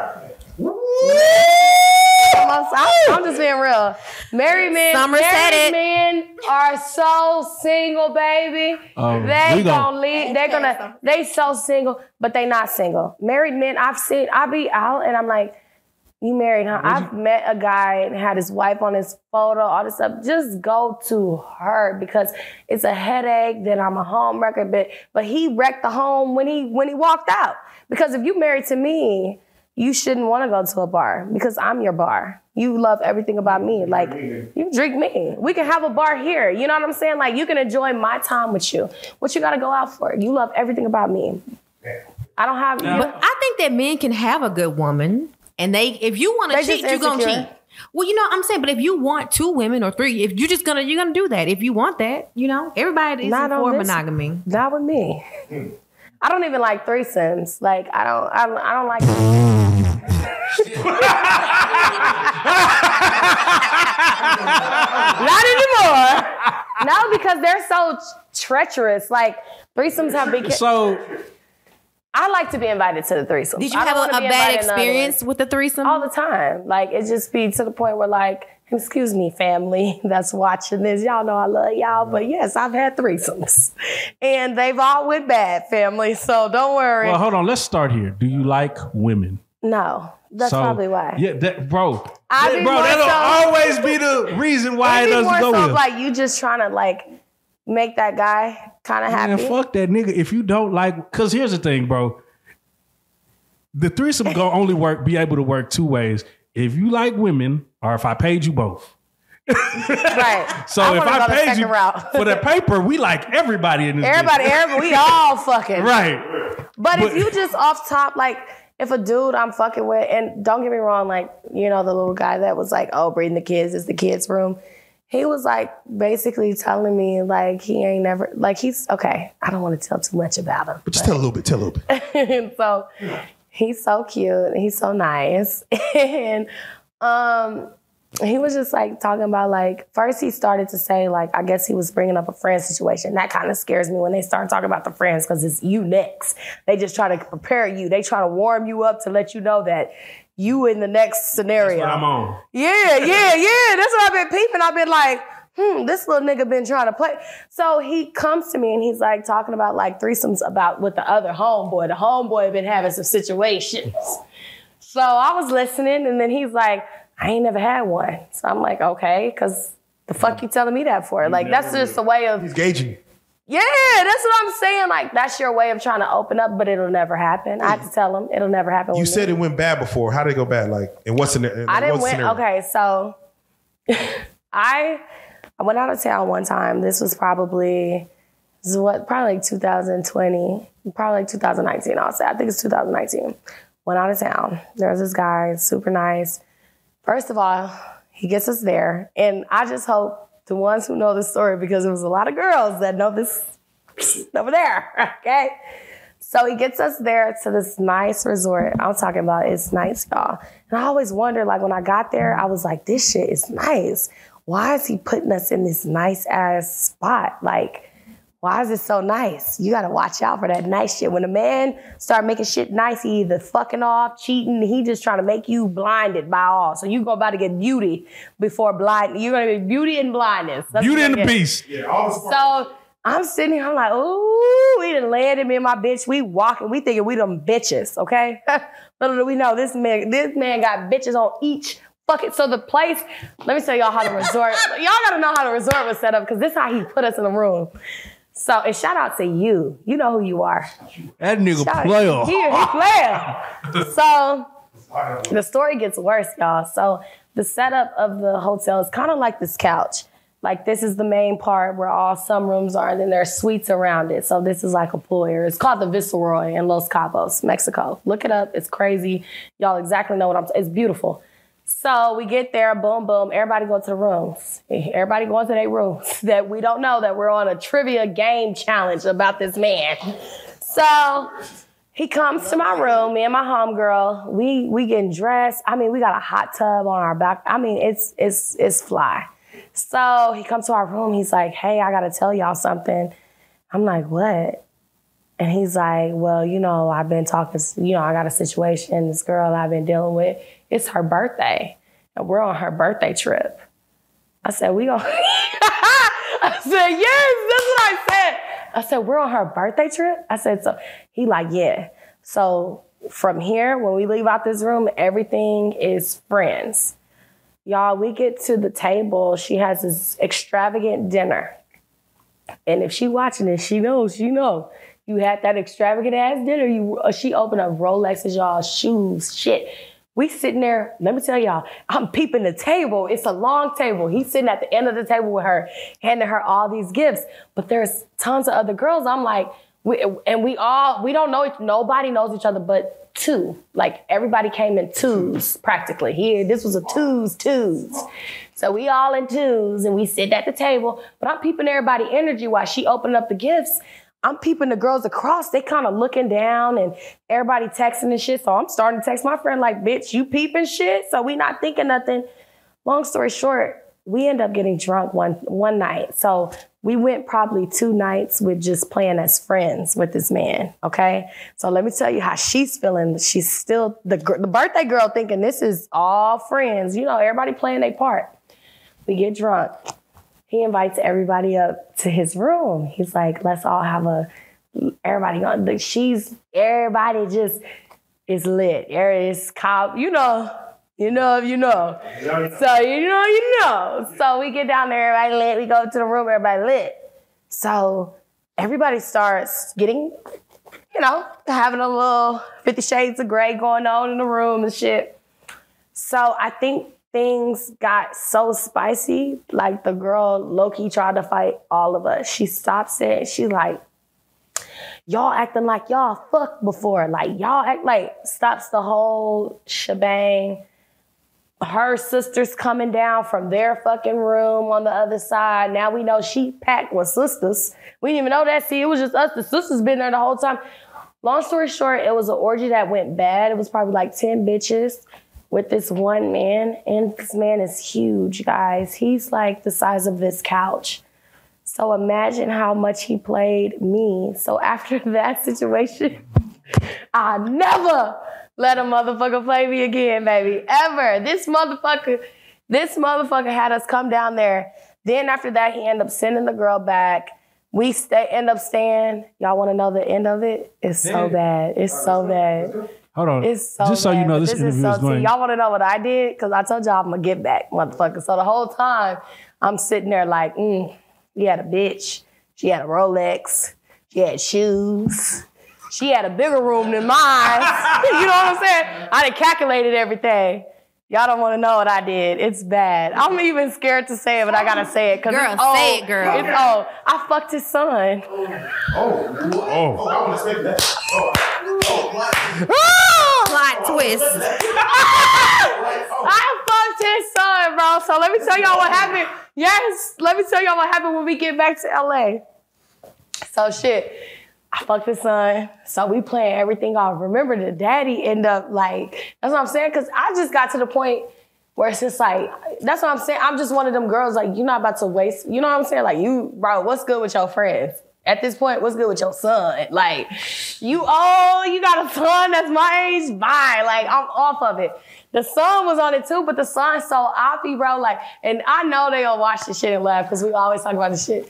I'm, I'm just being real. Married men, Summer said married it. men are so single, baby. Oh, they we gonna leave. They're gonna. They so single, but they not single. Married men, I've seen. I be out and I'm like, you married, huh? I've met a guy and had his wife on his photo, all this stuff. Just go to her because it's a headache. Then I'm a home wrecker, but but he wrecked the home when he when he walked out. Because if you married to me, you shouldn't want to go to a bar because I'm your bar. You love everything about me. Like you drink me. We can have a bar here. You know what I'm saying? Like you can enjoy my time with you. What you got to go out for? You love everything about me. I don't have. you- But I think that men can have a good woman, and they if you want to cheat, you're gonna cheat. Well, you know, I'm saying, but if you want two women or three, if you're just gonna you're gonna do that. If you want that, you know, everybody is Not on for monogamy. Not with me. I don't even like threesomes. Like I don't. I, don't- I don't like. [laughs] Not anymore. No, because they're so treacherous. Like threesomes have been. So I like to be invited to the threesomes. Did you have a, a bad invited to other experience with the threesome? all the time? Like it just be to the point where like. Excuse me, family [laughs] that's watching this. Y'all know I love y'all, but yes, I've had threesomes, and they've all went bad, family. So don't worry. well, hold on. Let's start here. Do you like women? no, that's So- probably why. Yeah, that, bro. I That- bro, that'll so- always be the reason why it doesn't more go so like you just trying to like make that guy kind of Man, happy. fuck that nigga. If you don't like, because here's the thing, bro. The threesome gonna only work, be able to work two ways. If you like women, or if I paid you both. right. [laughs] So I if I paid you route. for the paper, we like everybody in this. everybody, bitch. everybody, we all fucking. right? But, if you just off top, like if a dude I'm fucking with, and don't get me wrong, like you know the little guy that was like, oh, bring the kids, is the kids' room. He was like basically telling me like he ain't never like he's okay. I don't want to tell too much about him. But just tell a little bit. Tell a little bit. and [laughs] so he's so cute he's so nice [laughs] and um he was just like talking about like first he started to say like i guess he was bringing up a friend situation that kind of scares me when they start talking about the friends because it's you next they just try to prepare you they try to warm you up to let you know that you in the next scenario I'm on. yeah, yeah, yeah. That's what I've been peeping. I've been like, hmm, this little nigga been trying to play. So he comes to me and he's like talking about like threesomes about with the other homeboy. The homeboy been having some situations. So I was listening and then he's like, I ain't never had one. So I'm like, okay, because the fuck you telling me that for? Like that's just a way of He's gauging. yeah, that's what I'm saying. Like that's your way of trying to open up, but it'll never happen. I have to tell him it'll never happen. You said me. it went bad before. How did it go bad? Like, and what's in it? I didn't win. Okay, so [laughs] I I went out of town one time. This was probably this is what probably like 2020, probably like 2019. I'll say. I think it's 2019. Went out of town. There was this guy, super nice. First of all, he gets us there, and I just hope the ones who know the story because it was a lot of girls that know this [laughs] over there. [laughs] Okay. So he gets us there to this nice resort. I'm talking about it's nice, y'all. And I always wonder, like when I got there, I was like, this shit is nice. Why is he putting us in this nice ass spot? Like, why is it so nice? You gotta watch out for that nice shit. When a man start making shit nice, he either fucking off, cheating, he just trying to make you blinded by all. So you go about to get beauty before blind. You're gonna be beauty and blindness. That's Beauty what and you're the gonna get. Beast. So I'm sitting here, I'm like, ooh, we done landed me and my bitch. We walking, we thinking we them bitches, okay? [laughs] Little do we know this man, this man got bitches on each fucking so the place, let me tell y'all how the resort, y'all gotta know how the resort was set up, because this is how he put us in the room. So and shout out to you. You know who you are. That nigga Shout- player. He, he player. so the story gets worse, y'all. So the setup of the hotel is kind of like this couch. Like this is the main part where all some rooms are, and then there are suites around it. So this is like a pool area. It's called the Viceroy in Los Cabos, Mexico. Look it up. It's crazy. Y'all exactly know what I'm. Saying. It's beautiful. So we get there, boom, boom. Everybody go to the rooms. Everybody going to their rooms [laughs] that we don't know that we're on a trivia game challenge about this man. So he comes to my room, me and my homegirl. We we getting dressed. I mean, we got a hot tub on our back. I mean, it's it's it's fly. So he comes to our room. He's like, "Hey, I gotta tell y'all something." I'm like, "What?" And he's like, "Well, you know, I've been talking. You know, I got a situation. This girl I've been dealing with. It's her birthday, and we're on her birthday trip." I said, "We on." [laughs] I said, "Yes, that's what I said." I said, "We're on her birthday trip." I said, "So." He like, "Yeah." So from here, when we leave out this room, everything is friends. Y'all, we get to the table. She has this extravagant dinner. And if she watching this, she knows, she know. You had that extravagant ass dinner. You uh, she opened up Rolexes, y'all, shoes, shit. We sitting there, let me tell y'all, I'm peeping the table. It's a long table. He's sitting at the end of the table with her, handing her all these gifts. But there's tons of other girls. I'm like, we, and we all, we don't know, nobody knows each other but two. Like everybody came in twos practically. Here, this was a twos, twos. So we all in twos and we sit at the table, but I'm peeping everybody energy while she opened up the gifts. I'm peeping the girls across. They kind of looking down and everybody texting and shit. So I'm starting to text my friend like, bitch, you peeping shit? So we not thinking nothing. Long story short, we end up getting drunk one one night. So we went probably two nights with just playing as friends with this man. Okay, so let me tell you how she's feeling. She's still the the birthday girl thinking this is all friends. You know, everybody playing their part. We get drunk. He invites everybody up to his room. He's like, let's all have a everybody going. She's everybody just is lit. Is cop, you know, you know you know. So you know, you know. So we get down there, everybody lit. We go to the room, everybody lit. So everybody starts getting, you know, having a little Fifty Shades of Grey going on in the room and shit. So I think things got so spicy. Like the girl Loki tried to fight all of us. She stops it. She's like, y'all acting like y'all fucked before. Like y'all act like stops the whole shebang. Her sisters coming down from their fucking room on the other side. Now we know she packed with sisters. We didn't even know that. See, it was just us. The sisters been there the whole time. Long story short, it was an orgy that went bad. It was probably like 10 bitches with this one man. And this man is huge, guys. He's like the size of this couch. So imagine how much he played me. So [laughs] after that situation, I never let a motherfucker play me again, baby. Ever. This motherfucker, this motherfucker had us come down there. Then after that, he ended up sending the girl back. We stay end up staying. Y'all want to know the end of it? It's so bad. It's so bad. Hold on. It's so Just so you know, this, is interview so, is going. Y'all want to know what I did? Because I told y'all I'm gonna get back, motherfucker. So the whole time I'm sitting there like, mm, he had a bitch. She had a Rolex. She had shoes. She had a bigger room than mine. [laughs] you know what I'm saying? I done calculated everything. Y'all don't want to know what I did. It's bad. I'm even scared to say it, but I gotta say it because Girl, it's old. say it, girl. It's old. I fucked his son. Oh, oh. oh. oh I would expect that. Ah! Plot twist. [laughs] I fucked his son, bro. So let me tell y'all what happened. Yes, let me tell y'all what happened when we get back to LA. So shit, I fucked son. So we playing everything off. Remember the daddy end up like, that's what I'm saying. Cause I just got to the point where it's just like, that's what I'm saying. I'm just one of them girls, like, you're not about to waste, you know what I'm saying? Like you, bro, what's good with your friends? At this point, what's good with your son? Like, you oh, you got a son that's my age? Bye. Like, I'm off of it. The son was on it too, but the son's so offy, bro. Like, and I know they gonna watch this shit and laugh because we always talk about this shit.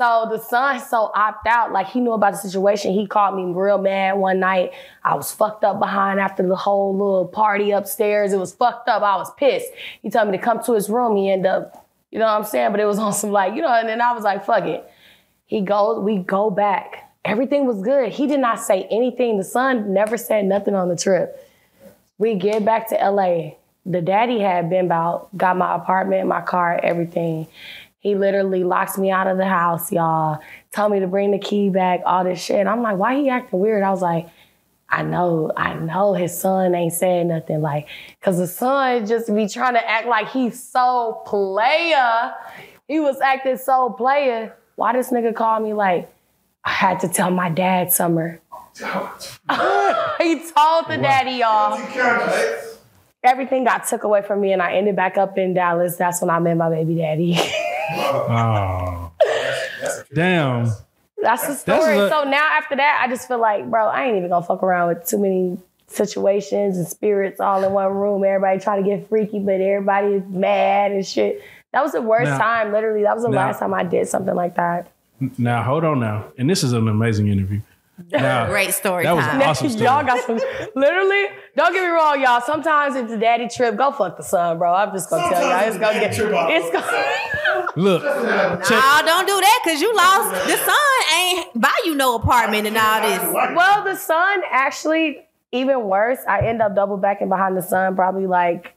So the son so opt out, like he knew about the situation. He called me real mad one night. I was fucked up behind after the whole little party upstairs. It was fucked up. I was pissed. He told me to come to his room. He ended up, you know what I'm saying? But it was on some like, you know, and then I was like, fuck it. He goes, we go back. Everything was good. He did not say anything. The son never said nothing on the trip. We get back to LA. The daddy had been about, got my apartment, my car, everything. He literally locks me out of the house, y'all. Told me to bring the key back, all this shit. I'm like, why he acting weird? I was like, I know, I know his son ain't saying nothing. Like, cause the son just be trying to act like he's so player. He was acting so player. Why this nigga call me like, I had to tell my dad summer. [laughs] he told the daddy, y'all. Everything got took away from me and I ended back up in Dallas. That's when I met my baby daddy. [laughs] Oh. Damn. That's the story. a- so now after that, I just feel like, bro, I ain't even gonna fuck around with too many situations and spirits all in one room. Everybody trying to get freaky, but everybody is mad and shit. That was the worst Now- time. Literally, that was the now- last time I did something like that. Now hold on now. And this is an amazing interview. Now, [laughs] Great story That was time. awesome story. [laughs] y'all got some. Literally, don't get me wrong, y'all. Sometimes it's a daddy trip. Go fuck the son, bro. I'm just gonna tell y'all. It's gonna get. It's gonna. [laughs] Look, check, Oh, don't do that because you lost. The son ain't buy you no apartment and all this. Well, the son actually even worse. I end up double backing behind the son. Probably like,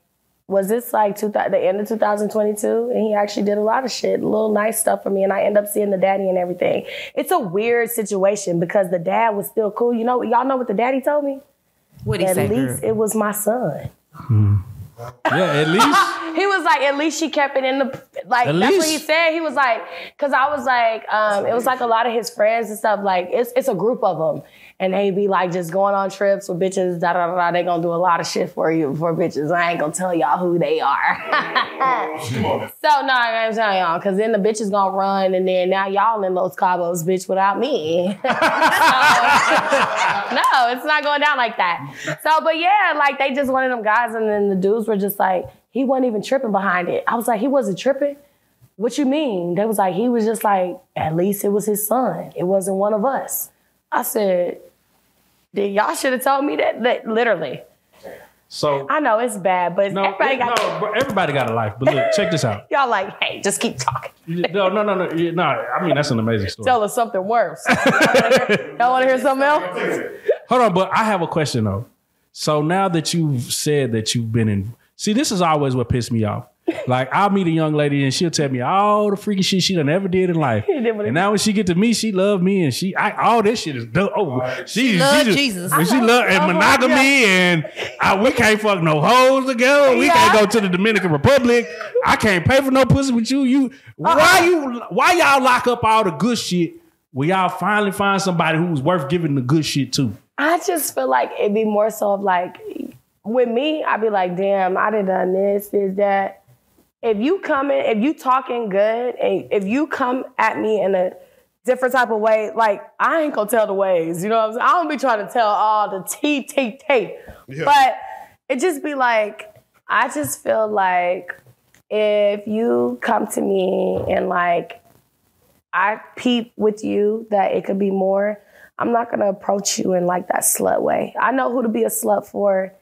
was this like two, the end of 2022? And he actually did a lot of shit, little nice stuff for me. And I end up seeing the daddy and everything. It's a weird situation because the dad was still cool. You know, y'all know what the daddy told me? What he said. At say? least it was my son. yeah, at least [laughs] He was like, at least she kept it in the like. At that's what he said. He was like, because I was like, um, it was like a lot of his friends and stuff. Like it's it's a group of them, and they be like just going on trips with bitches. Da da da. da. They gonna do a lot of shit for you for bitches. I ain't gonna tell y'all who they are. [laughs] so no, I ain't tell y'all because then the bitches gonna run, and then now y'all in Los Cabos, bitch, without me. [laughs] [laughs] no, it's not going down like that. So, but yeah, like they just of them guys, and then the dudes were just like, he wasn't even tripping behind it. I was like, he wasn't tripping. What you mean? They was like, he was just like, at least it was his son. It wasn't one of us. I said, then y'all should have told me that. That literally. so I know it's bad, but no, everybody got no, but everybody got a life. But look, check this out. [laughs] y'all like, hey, just keep talking. No, no, no, no, no. I mean, that's an amazing story. Tell us something worse. y'all want to hear something else? Hold on, but I have a question though. So now that you've said that you've been in, see, this is always what pissed me off. Like I'll meet a young lady and she'll tell me all the freaky shit she done ever did in life. did [laughs] what he and now when she get to me, she love me and she, I, all this shit is done. Oh, she, love just- Jesus. And she I love and Oh, [laughs] monogamy and I, we can't fuck no hoes together. We Yeah. can't go to the Dominican Republic. I can't pay for no pussy with you. You Uh-uh. why you why y'all lock up all the good shit? We y'all finally find somebody who's worth giving the good shit to. I just feel like it'd be more so of like, with me, I'd be like, damn, I done done this, this, that. If you come in, if you talking good, and if you come at me in a different type of way, like I ain't gonna tell the ways. You know what I'm saying? I don't be trying to tell all the T T T. But it just be like, I just feel like if you come to me and like I peep with you that it could be more. I'm not gonna approach you in like that slut way. I know who to be a slut for.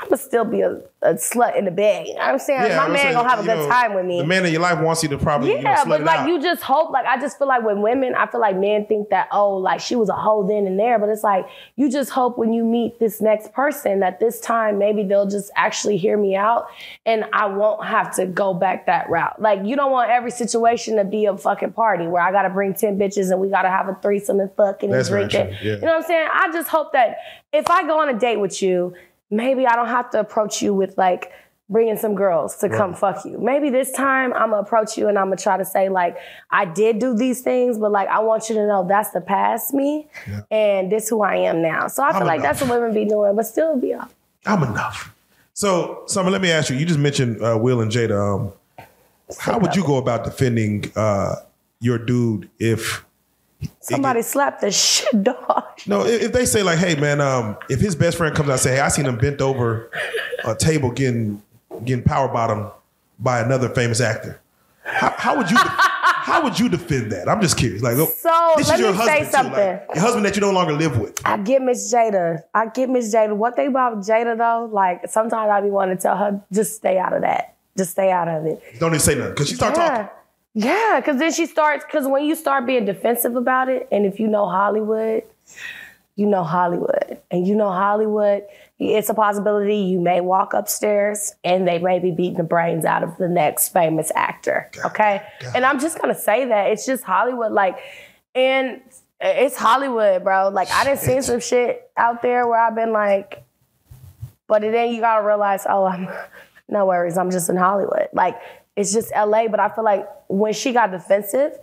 I'm gonna still be a, a slut in the bed. You know what I'm saying? My I'm man saying, gonna have a good know, time with me. The man in your life wants you to probably, you know, Yeah, slut but like out. you just hope, like I just feel like with women, I feel like men think that, oh, like she was a hoe then and there. But it's like you just hope when you meet this next person that this time maybe they'll just actually hear me out and I won't have to go back that route. Like you don't want every situation to be a fucking party where I gotta bring 10 bitches and we gotta have a threesome and fucking and very drinking. true, yeah. You know what I'm saying? I just hope that if I go on a date with you, maybe I don't have to approach you with like bringing some girls to come fuck you. Maybe this time I'm gonna approach you and I'm gonna try to say like I did do these things, but like I want you to know that's the past me, and this who I am now. So I feel I'm like enough. that's what women be doing, but still be up. I'm enough. So, Summer, let me ask you. You just mentioned uh, Will and Jada. Um, how would you go about defending uh, your dude if Somebody slapped the shit dog. No? If, if they say like, "Hey, man," um, if his best friend comes out and say, "Hey, I seen him bent over a table getting getting power bottom by another famous actor," how, how would you [laughs] how would you defend that? I'm just curious. Like, So, this let is your me say husband, too, like, something. your husband that you no longer live with. I get Miss Jada. I get Miss Jada. One thing about Jada though, like sometimes I be wanting to tell her, just stay out of that. Just stay out of it. Don't even say nothing because she start Yeah. talking. Yeah, because then she starts, because when you start being defensive about it, and if you know Hollywood, you know Hollywood. And you know Hollywood, it's a possibility you may walk upstairs and they may be beating the brains out of the next famous actor. Okay. And I'm just gonna say that. It's just Hollywood. Like, and it's Hollywood, bro. Like I done seen some shit out there where I've been like, but then you gotta realize, oh, I'm [laughs] no worries, I'm just in Hollywood. Like it's just LA, but I feel like when she got defensive,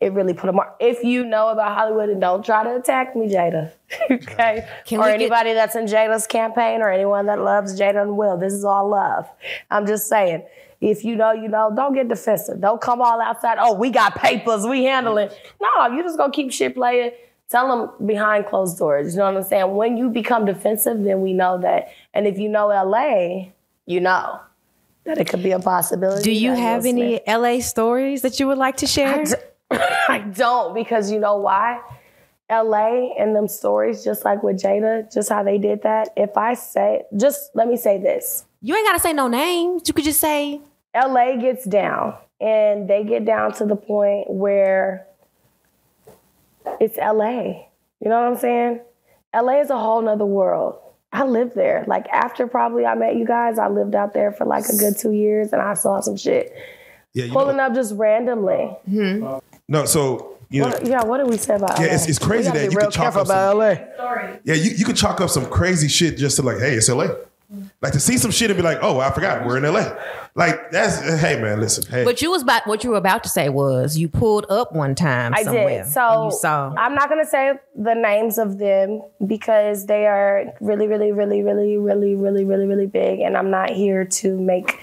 it really put a mark. If you know about Hollywood and don't try to attack me, Jada. [laughs] okay. Can or we get- anybody that's in Jada's campaign or anyone that loves Jada and Will. This is all love. I'm just saying. If you know, you know, don't get defensive. Don't come all outside. Oh, we got papers, we handle it. No, you just gonna keep shit playing. Tell them behind closed doors. You know what I'm saying? When you become defensive, then we know that. And if you know LA, you know that it could be a possibility. Do you have any Smith- LA stories that you would like to share? [laughs] I don't because you know why? LA and them stories, just like with Jada, just how they did that. If I say, just let me say this You ain't gotta say no names. You could just say LA gets down and they get down to the point where it's LA. You know what I'm saying? LA is a whole nother world. I lived there. Like after probably I met you guys, I lived out there for like a good two years and I saw some shit Yeah, pulling know, up just randomly. Mm-hmm. No. So you know, What, yeah, what did we say about yeah, LA? it's, it's crazy that you can chalk careful up some, LA. yeah, you, you can chalk up some crazy shit just to like, hey, it's LA. Like to see some shit and be like, oh, I forgot we're in LA. Like that's hey man, listen, hey, But you was about what you were about to say was you pulled up one time I somewhere. did. So you saw I'm not gonna say the names of them because they are really, really, really, really, really, really, really, really big, and I'm not here to make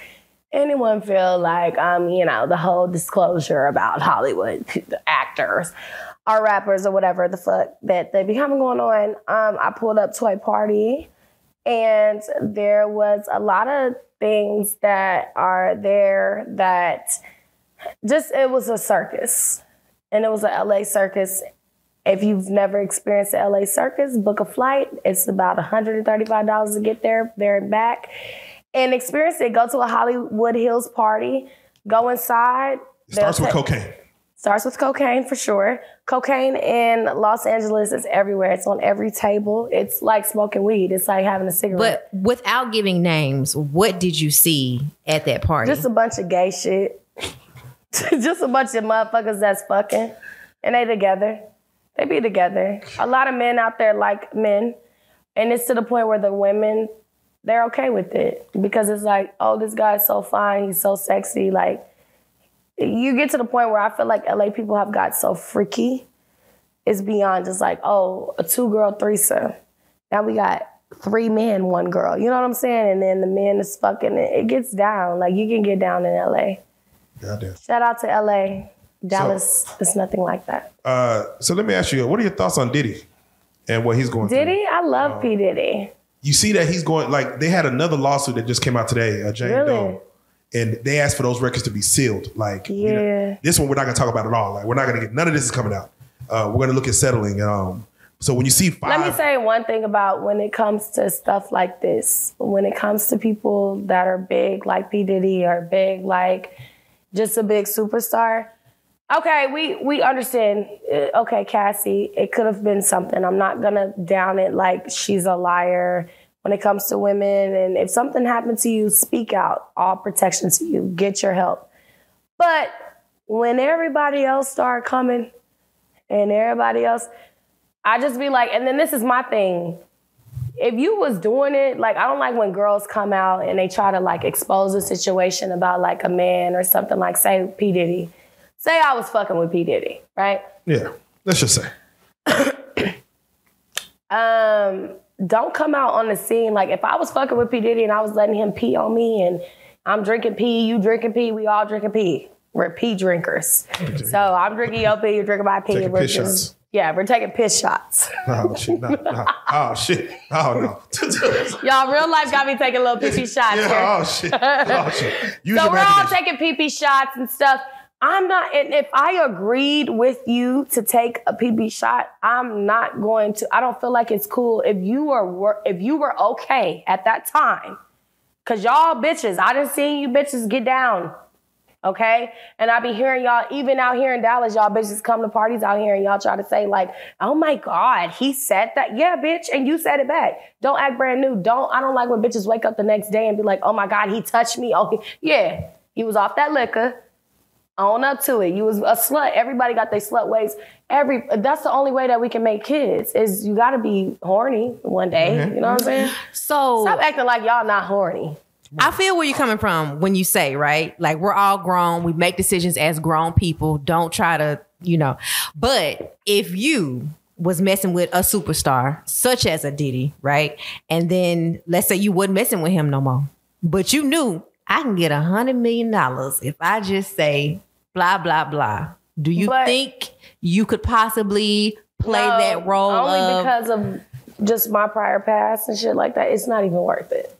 anyone feel like I'm, you know, the whole disclosure about Hollywood actors or rappers or whatever the fuck that they be having going on. Um, I pulled up to a party and there was a lot of things that are there that just it was a circus and it was a LA circus. If you've never experienced the LA circus, book a flight. It's about $135 to get there, there and back. And experience it. Go to a Hollywood Hills party. Go inside. it starts with They'll cocaine. Starts with cocaine for sure. Cocaine in Los Angeles is everywhere. It's on every table. It's like smoking weed. It's like having a cigarette. But without giving names, what did you see at that party? Just a bunch of gay shit. [laughs] Just a bunch of motherfuckers that's fucking. And they together. They be together. A lot of men out there like men. And it's to the point where the women, they're okay with it. Because it's like, oh, this guy's so fine, he's so sexy. Like, you get to the point where I feel like LA people have got so freaky. It's beyond just like, oh, a two girl threesome. Now we got three men, one girl. You know what I'm saying? And then the men is fucking. It gets down. Like you can get down in LA. Goddamn. Shout out to LA. Dallas is nothing like that. Uh, so let me ask you, what are your thoughts on Diddy and what he's going through? Diddy, I love P Diddy. You see that he's going like they had another lawsuit that just came out today, uh, Jane Really? Doe, and they asked for those records to be sealed. Like, you know, Yeah. this one we're not gonna talk about at all. Like, we're not gonna get none of this is coming out. Uh, we're gonna look at settling. Um, so when you see five, Let me say one thing about when it comes to stuff like this. When it comes to people that are big like P Diddy or big like just a big superstar. Okay, we we understand. uh, Okay, Cassie, it could have been something. I'm not gonna down it like she's a liar when it comes to women. And if something happened to you, speak out. All protection to you. Get your help. But when everybody else start coming, and everybody else, I just be like, and then this is my thing. If you was doing it, like I don't like when girls come out and they try to like expose a situation about like a man or something like say P. Diddy. Say I was fucking with P. Diddy, right? yeah, let's just say, [coughs] um, don't come out on the scene like if I was fucking with P Diddy and I was letting him pee on me and I'm drinking pee, you drinking pee, we all drinking pee. We're pee drinkers. So I'm drinking your pee, you're drinking my pee. Taking we're piss just shots. yeah, we're taking piss shots. [laughs] oh shit, no, no. oh shit, oh no, [laughs] Y'all, real life got me taking little pee pee shots. yeah, oh shit, oh shit. [laughs] Use So we're all taking pee pee shots and stuff. I'm not, and if I agreed with you to take a pee shot, I'm not going to. I don't feel like it's cool if you were if you were okay at that time, cause y'all bitches, I done seen you bitches get down Okay? And I be hearing y'all, even out here in Dallas, y'all bitches come to parties out here and y'all try to say, like, oh my God, he said that. Yeah, bitch. And you said it back. Don't act brand new. Don't, I don't like when bitches wake up the next day and be like, oh my God, he touched me. Oh, okay. Yeah. He was off that liquor. Own up to it. You was a slut. Everybody got their slut ways. Every that's the only way that we can make kids is you gotta be horny one day. Mm-hmm. You know what I'm saying? So Stop acting like y'all not horny. I feel where you're coming from when you say, right? Like we're all grown. We make decisions as grown people. Don't try to, you know. But if you was messing with a superstar, such as a Diddy, right? And then let's say you wasn't messing with him no more. But you knew I can get a hundred million dollars if I just say blah blah blah. Do you But- think you could possibly play No, that role only of because of just my prior past and shit like that. It's not even worth it.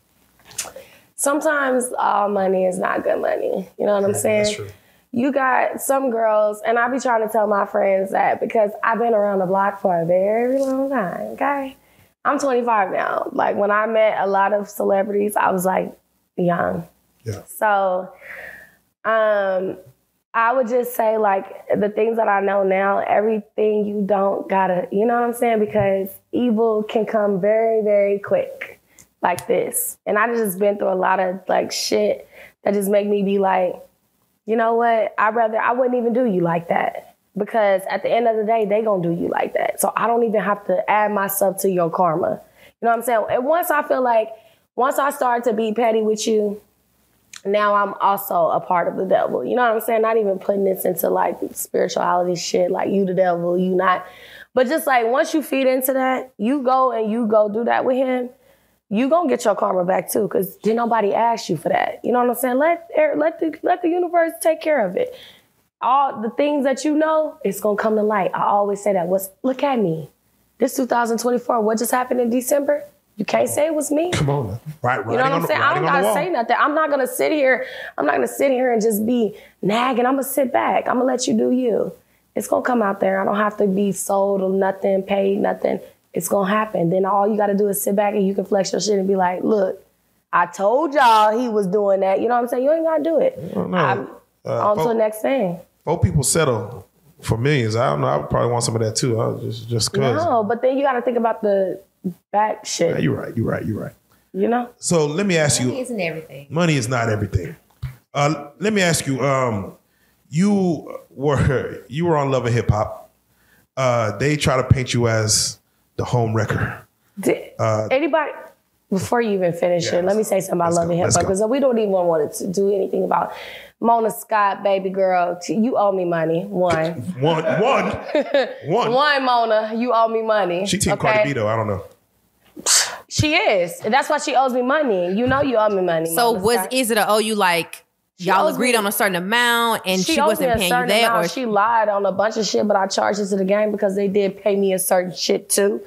Sometimes all money is not good money. You know what I'm saying? That's true. You got some girls, and I be trying to tell my friends that because I've been around the block for a very long time. Okay, I'm 25 now. Like when I met a lot of celebrities, I was like young. Yeah. So, um, I would just say like the things that I know now, everything you don't gotta, you know what I'm saying? Because evil can come very, very quick, like this. And I just been through a lot of like shit that just make me be like, you know what? I'd rather I wouldn't even do you like that. Because at the end of the day, they gonna do you like that. So I don't even have to add myself to your karma. You know what I'm saying? And once I feel like once I start to be petty with you, now I'm also a part of the devil. You know what I'm saying? Not even putting this into like spirituality shit, like you the devil, you not. But just like once you feed into that, you go and you go do that with him, you gonna get your karma back too, because did nobody ask you for that. You know what I'm saying? Let er, let the let the universe take care of it. All the things that you know, it's gonna come to light. I always say that. What's look at me. This 2024, what just happened in December? You can't say it was me. Come on, right? You know what I'm saying? I don't gotta say nothing. I'm not gonna sit here. I'm not gonna sit here and just be nagging. I'm gonna sit back. I'm gonna let you do you. It's gonna come out there. I don't have to be sold or nothing, paid nothing. It's gonna happen. Then all you gotta do is sit back and you can flex your shit and be like, look, I told y'all he was doing that. You know what I'm saying? You ain't gotta do it. no. I'm Uh, on to the next thing. Four people settle for millions. I don't know. I would probably want some of that too. I just just cause. No, but then you gotta think about the back Yeah, shit. you're right. You're right. You're right. You know? So let me ask you. Money isn't everything. money is not everything. Uh, let me ask you. Um, you were [laughs] you were on Love and Hip Hop. Uh, they try to paint you as the home wrecker. Did anybody before you even finish Yeah, it, let me say something about Love go, and Hip Hop because we don't even want to do anything about Mona Scott, baby girl. You owe me money. One, One, one, one. [laughs] one, One. One, Mona, you owe me money. She team Cardi B though. I don't know. She is. That's why she owes me money. You know you owe me money. So Mona was Scott. is it a oh you like y'all agreed me- on a certain amount and she, me wasn't paying you that amount. or she lied on a bunch of shit, but I charged it to the game because they did pay me a certain shit too.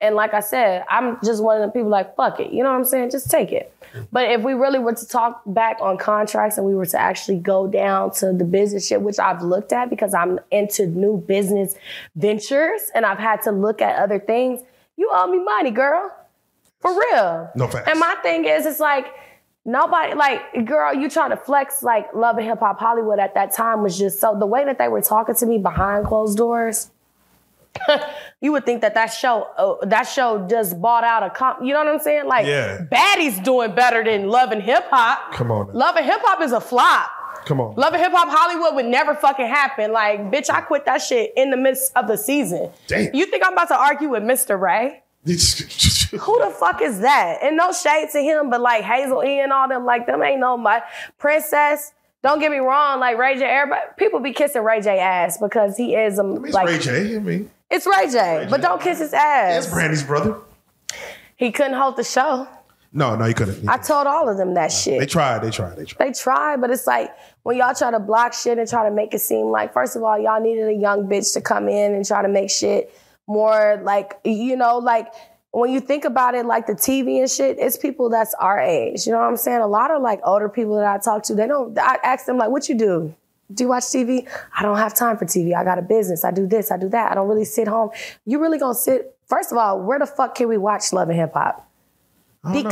And like I said, I'm just one of the people like, fuck it. You know what I'm saying? Just take it. But if we really were to talk back on contracts and we were to actually go down to the business shit, which I've looked at because I'm into new business ventures and I've had to look at other things, you owe me money, girl. For real. No facts. And my thing is, it's like, Nobody like girl, you trying to flex like love and hip hop Hollywood at that time was just so the way that they were talking to me behind closed doors. [laughs] you would think that that show uh, that show just bought out a comp. You know what I'm saying? Like Yeah. Baddies doing better than Love and Hip Hop. Come on now. Love and Hip Hop is a flop. Come on. Love and Hip Hop Hollywood would never fucking happen. Like, bitch, I quit that shit in the midst of the season. Damn. You think I'm about to argue with Mr. Ray? [laughs] Who the fuck is that? And no shade to him, but like Hazel E and all them, like them ain't no my princess. Don't get me wrong, like Ray J. Everybody, people be kissing Ray J. ass because he is a It's like Ray J. I mean, it's Ray J. But don't kiss his ass. it's Brandy's brother. He couldn't hold the show. No, no, you couldn't. I told all of them that shit. they tried. They tried. They tried. They try, but it's like when y'all try to block shit and try to make it seem like, first of all, y'all needed a young bitch to come in and try to make shit more like, you know, like when you think about it, like the TV and shit, it's people that's our age. You know what I'm saying? A lot of like older people that I talk to, they don't, I ask them, like, what you do? Do you watch TV? I don't have time for TV. I got a business. I do this. I do that. I don't really sit home. You really gonna sit? First of all, where the fuck can we watch Love and Hip Hop? Don't know.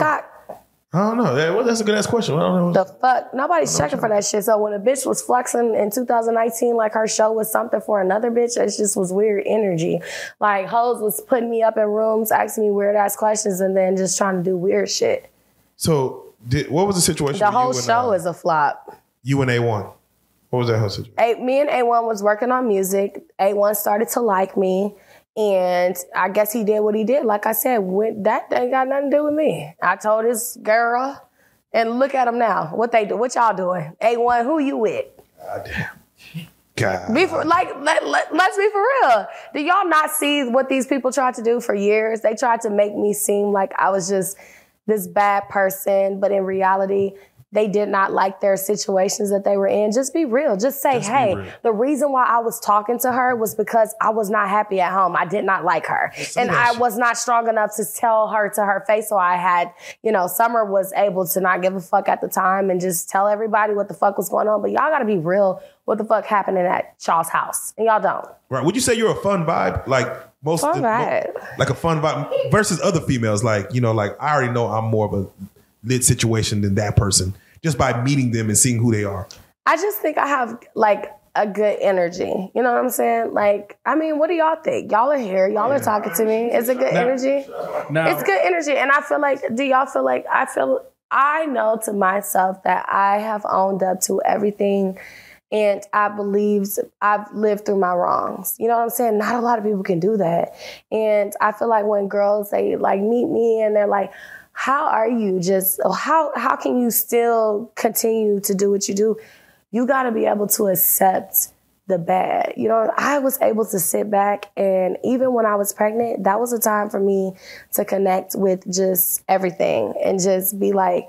I don't know. That- well, that's a good ass question. I don't know. The fuck? Nobody's checking for that shit. So when a bitch was flexing in 2019, like her show was something for another bitch, it just was weird energy. Like hoes was putting me up in rooms, asking me weird ass questions, and then just trying to do weird shit. So, did, what was the situation? The with whole you and, show uh, is a flop. you and A1. What was that whole situation? A, me and A1 was working on music. A1 started to like me. And I guess he did what he did. Like I said, when, that ain't got nothing to do with me. I told this girl, and look at them now. What they do? What y'all doing? A1, who you with? God damn. God. Be for, like, let, let, let's be for real. Do y'all not see what these people tried to do for years? They tried to make me seem like I was just this bad person, but in reality, they did not like their situations that they were in. Just be real. Just say, Just hey, the reason why I was talking to her was because I was not happy at home. I did not like her. and I shit. was not strong enough to tell her to her face. So I had, you know, Summer was able to not give a fuck at the time and just tell everybody what the fuck was going on. But y'all gotta be real what the fuck happened happening at Charles' house. And y'all don't. Right. Would you say you're a fun vibe? Like most Fun the- mo- like a fun vibe versus other females, like, you know, like I already know I'm more of a lit situation than that person just by meeting them and seeing who they are. I just think I have like a good energy. You know what I'm saying? Like, I mean, what do y'all think? Y'all are here. Y'all are talking to me. Is it good energy? Now, It's good energy. And I feel like, do y'all feel like I feel I know to myself that I have owned up to everything and I believe I've lived through my wrongs. You know what I'm saying? Not a lot of people can do that. And I feel like when girls they like meet me and they're like, how are you just how how can you still continue to do what you do? You got to be able to accept the bad. You know, I was able to sit back and even when I was pregnant, that was a time for me to connect with just everything and just be like,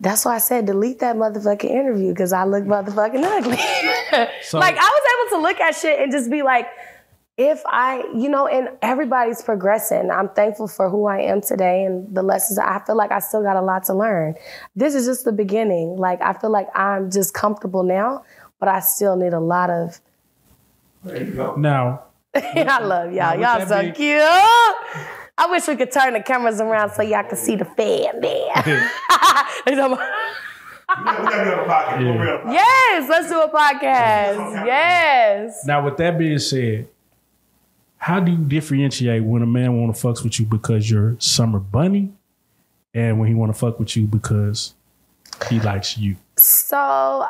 that's why I said delete that motherfucking interview because I look motherfucking ugly. [laughs] So- like I was able to look at shit and just be like, if I, you know, and everybody's progressing. I'm thankful for who I am today and the lessons. I feel like I still got a lot to learn. This is just the beginning. Like I feel like I'm just comfortable now, but I still need a lot of. now, [laughs] I love y'all. with Y'all so being- cute. I wish we could turn the cameras around so y'all could see the fan there. They talking about- yes, let's do a podcast. Yes. now with that being said, how do you differentiate when a man want to fucks with you because you're Summer Bunni, and when he want to fuck with you because he likes you? So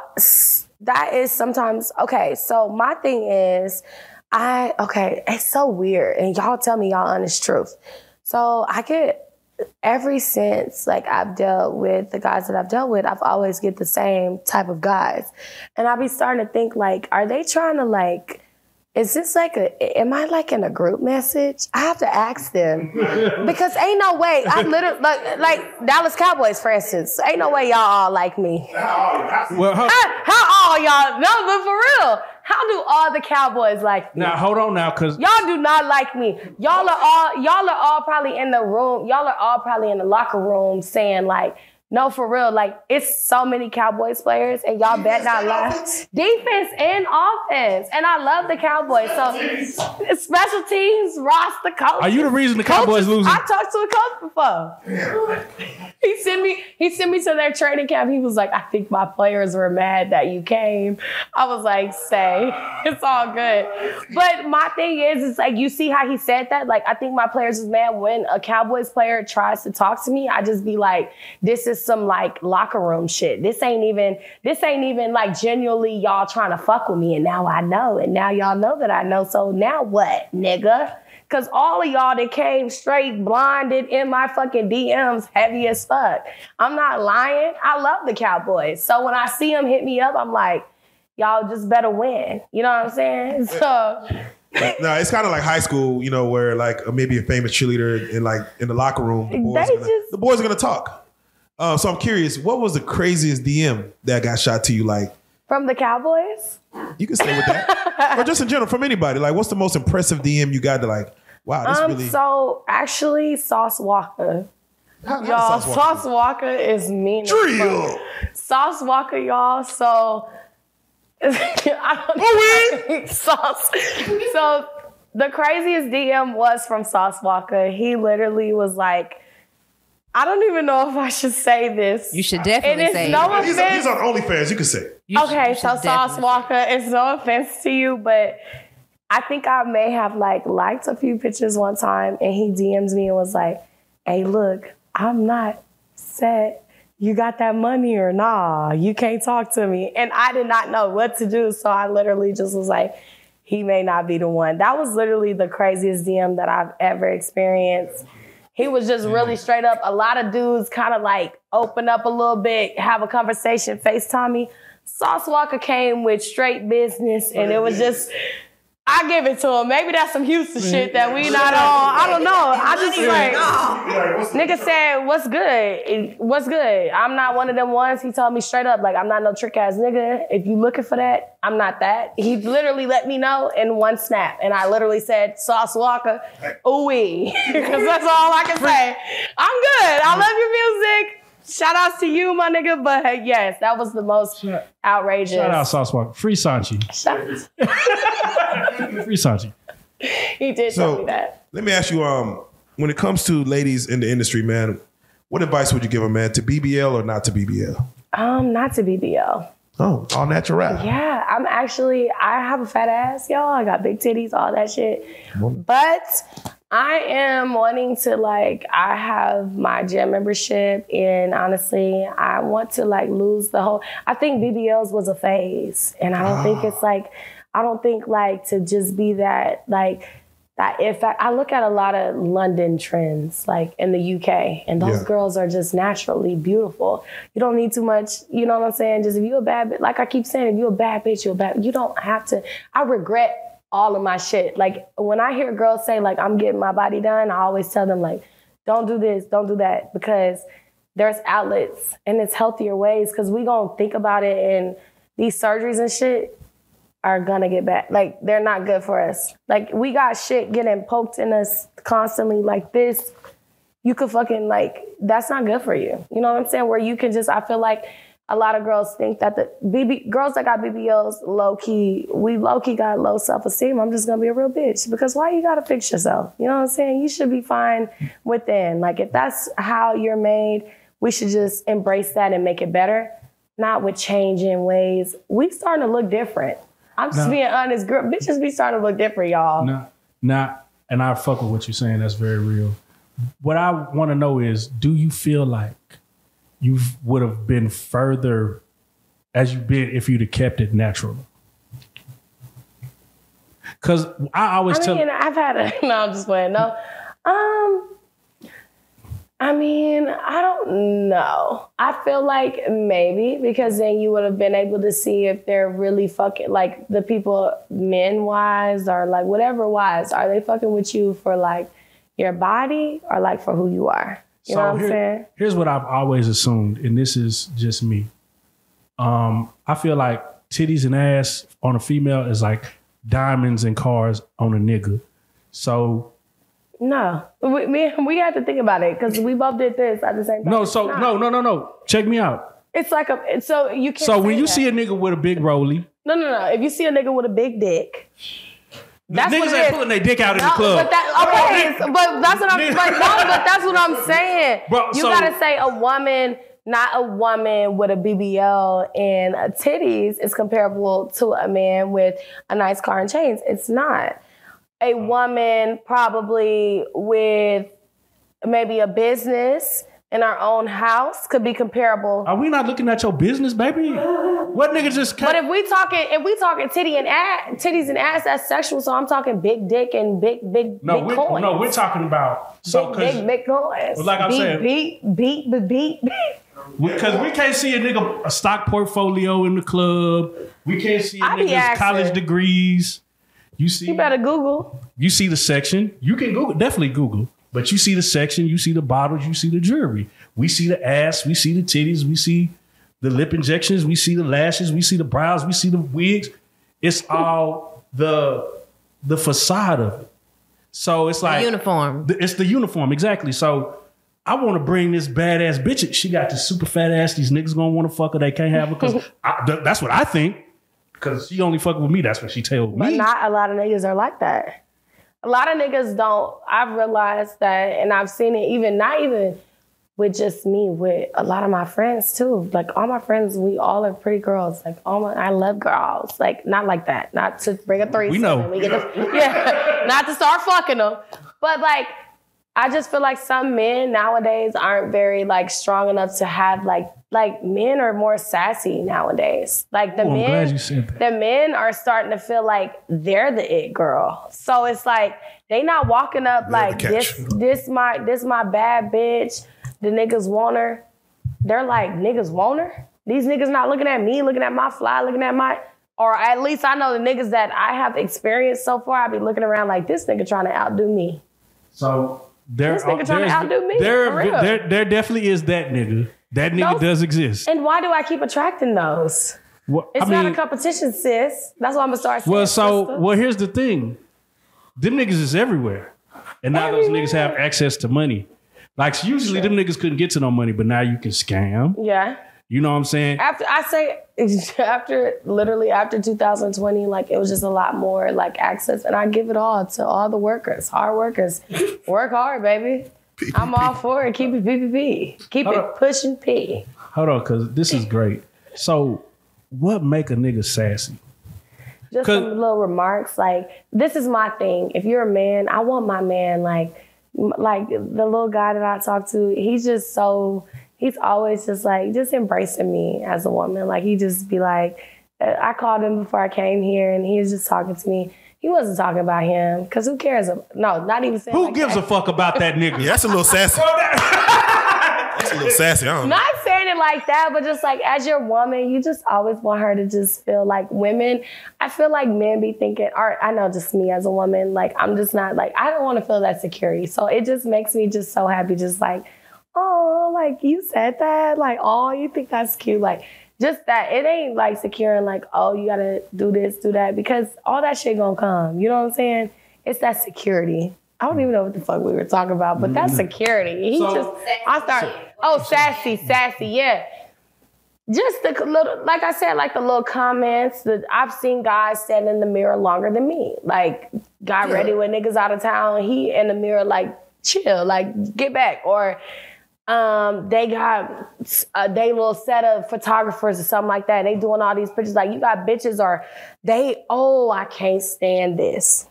that is sometimes okay. So my thing is, I okay, it's so weird, and y'all tell me y'all honest truth. So I get ever since like I've dealt with the guys that I've dealt with, I've always get the same type of guys, and I'll be starting to think like, are they trying to like? Is this like a? Am I like in a group message? I have to ask them [laughs] because ain't no way. I literally like like Dallas Cowboys, for instance. Ain't no way y'all all like me. Well, how, How, how all y'all? No, but for real, how do all the Cowboys like me? now hold on now, because Y'all do not like me. Y'all are all y'all are all probably in the room. Y'all are all probably in the locker room saying like, no, for real. Like it's so many Cowboys players, and y'all bet not lie. Defense and offense, and I love the Cowboys. So special teams, roster, coach. are you the reason the Cowboys losing? I talked to a coach before. he sent me. He sent me to their training camp. He was like, "I think my players were mad that you came." I was like, "Say, [laughs] it's all good." But my thing is, it's like you see how he said that. Like I think my players is mad when a Cowboys player tries to talk to me. I just be like, "This is some like locker room shit. This ain't even. This ain't even like genuinely y'all trying to fuck with me." And now I know, and now y'all know that I know. So now what, nigga? Cause all of y'all that came straight blinded in my fucking DMs heavy as fuck. I'm not lying. I love the Cowboys. So when I see them hit me up, I'm like, y'all just better win. You know what I'm saying? [laughs] So No, it's kind of like high school, you know, where like maybe a famous cheerleader in like in the locker room, the boys, gonna, just- the boys are gonna talk. Uh, so I'm curious, what was the craziest DM that got shot to you? Like, from the Cowboys, you can stay with that, or just in general from anybody. Like, what's the most impressive DM you got? To like, wow, this um, really. so actually Sauce Walka. how- how Y'all, Sauce Walka Sauce Walka is mean. Drill. Sauce Walka, y'all. So [laughs] I don't know. [laughs] Sauce. So the craziest DM was from Sauce Walka. He literally was like, I don't even know if I should say this. You should and definitely it's say no it. He's, offense. he's on OnlyFans. You can say. it. You okay, you so Sauce Walka, it's no offense to you, but I think I may have like liked a few pictures one time and he DMs me and was like, hey, look, I'm not set. You got that money or nah? You can't talk to me. And I did not know what to do. So I literally just was like, he may not be the one. That was literally the craziest DM that I've ever experienced. He was just mm-hmm. really straight up. A lot of dudes kind of like open up a little bit, have a conversation, FaceTime me. Sauce Walka came with straight business, and it was just. I give it to him. Maybe that's some Houston shit that we not on. I don't know. I just like nigga said, "What's good? What's good?" I'm not one of them ones. He told me straight up, like I'm not no trick ass nigga. If you looking for that, I'm not that. He literally let me know in one snap, and I literally said, "Sauce Walka, ooh because [laughs] that's all I can say. I'm good. I love your music." Shout outs to you, my nigga. But yes, that was the most outrageous. Shout out Sauce Walka. Free Sanchi. Shout- [laughs] Free Sanchi. he did tell me So that. let me ask you, um, when it comes to ladies in the industry, man, what advice would you give a man to BBL or not to BBL? Um, not to BBL. Oh, all natural. Yeah, I'm actually I have a fat ass, y'all. I got big titties, all that shit. But I am wanting to like I have my gym membership and honestly, I want to like lose the whole I think BBLs was a phase and I don't think ah. it's like I don't think like to just be that like that if I, I look at a lot of London trends like in the UK and those Yeah. girls are just naturally beautiful. You don't need too much, you know what I'm saying? Just if you a bad like I keep saying, if you a bad bitch, you a bad you don't have to I regret all of my shit. Like when I hear girls say like I'm getting my body done, I always tell them like don't do this, don't do that because there's outlets and it's healthier ways because we gonna think about it and these surgeries and shit are gonna get back. Like they're not good for us. Like we got shit getting poked in us constantly like this. You could fucking like that's not good for you. You know what I'm saying? Where you can just I feel like a lot of girls think that the BB girls that got BBLs low key, we low key got low self esteem. I'm just gonna be a real bitch because why you gotta fix yourself? You know what I'm saying? You should be fine within. Like if that's how you're made, we should just embrace that and make it better, not with changing ways. We starting to look different. I'm just being honest, girl. Bitches be starting to look different, y'all. Not, not, and I fuck with what you're saying. That's very real. What I want to know is, do you feel like you would have been further as you've been if you'd have kept it natural? Because I always I tell mean, I've had a [laughs] no. I'm just playing. No, um, I mean, I don't know. I feel like maybe because then you would have been able to see if they're really fucking like the people, men wise or like whatever wise, are they fucking with you for like your body or like for who you are? You know what I'm saying? Here's what I've always assumed, and this is just me. Um, I feel like titties and ass on a female is like diamonds and cars on a nigga. So No, we me, we had to think about it because we both did this at the same time. no, so no, no, no, no. Check me out. It's like a so you can't. So when you that. see a nigga with a big rolly, No, no, no. If you see a nigga with a big dick, that's what niggas ain't pulling their dick out in the club. But, that, okay, but that's what I'm. But [laughs] no, but that's what I'm saying. Bro, you so- gotta say a woman, not a woman with a BBL and a titties is comparable to a man with a nice car and chains. It's not. A oh. woman probably with maybe a business in our own house could be comparable. Are we not looking at your business, baby? What nigga just But if we talking, if we talking titty and ass, titties and ass, that's sexual. So I'm talking big dick and big, big, no, big we're, coins. no, we're talking about so big, big, big coins. Like I'm beat, saying- beat, beat, beat, beat, beat. because we can't see a nigga a stock portfolio in the club. We can't see a nigga's college degrees. You see, You better Google. you see the section. You can Google, definitely Google, but you see the section. You see the bottles. You see the jewelry. We see the ass. We see the titties. We see the lip injections. We see the lashes. We see the brows. We see the wigs. It's all the the facade of it. So it's like uniform. the- It's the uniform, exactly. So I want to bring this badass bitch. She got this super fat ass. These niggas gonna want to fuck her. They can't have her because [laughs] that's what I think. Because she only fuck with me. That's what she told But me. not a lot of niggas are like that. A lot of niggas don't. I've realized that, and I've seen it even not even with just me, with a lot of my friends too. Like all my friends, we all are pretty girls. Like all my, I love girls. Like not like that. Not to bring a threesome. We know. We get the, [laughs] yeah, not to start fucking them. But like, I just feel like some men nowadays aren't very like strong enough to have like like men are more sassy nowadays. Like the Ooh, I'm men, glad you said that. the men are starting to feel like they're the it girl. So it's like they not walking up like this this my this my bad bitch. The niggas want her. They're like niggas want her. These niggas not looking at me, looking at my fly, looking at my or at least I know the niggas that I have experienced so far. I be looking around like this nigga trying to outdo me. So there, This nigga trying to outdo me, There, for real. there, there definitely is that nigga. That nigga Those- does exist. And why do I keep attracting those? Well, It's I mean, not a competition, sis. That's what I'm gonna start saying. well, so sister. well, here's the thing. Them niggas is everywhere, and now those niggas have access to money. Like usually, them niggas couldn't get to no money, but now you can scam. yeah. You know what I'm saying? after I say [laughs] after literally after 2020, like it was just a lot more like access, and I give it all to all the workers, hard workers. [laughs] Work hard, baby. I'm all for it. Keep it PPP. Keep Hold it on. pushing P. Hold on, because this is great. So, what make a nigga sassy? Just some little remarks. Like this is my thing. If you're a man, I want my man like like the little guy that I talk to. He's just so he's always just like just embracing me as a woman. Like he just be like, uh, I called him before I came here, and he was just talking to me. He wasn't talking about him because who cares? No, not even saying. Who like gives that. a fuck about that [laughs] nigga? Yeah, that's a little sassy. [laughs] that's a little sassy. I don't know. Not saying it like that, but just like as your woman, you just always want her to just feel like women. I feel like men be thinking, or I know just me as a woman, like I'm just not like I don't want to feel that security. So it just makes me just so happy, just like, oh, like you said that, like oh, you think that's cute, like. Just that it ain't like securing like oh you gotta do this do that because all that shit gonna come you know what I'm saying it's that security I don't even know what the fuck we were talking about but that's mm-hmm. security he So- just I start oh sassy sassy yeah just the little, like I said, like the little comments that I've seen guys stand in the mirror longer than me. Like, got ready when niggas out of town. He in the mirror, like, chill, like, get back. Or um, they got a they little set of photographers or something like that. They doing all these pictures. Like, you got bitches or they, oh, I can't stand this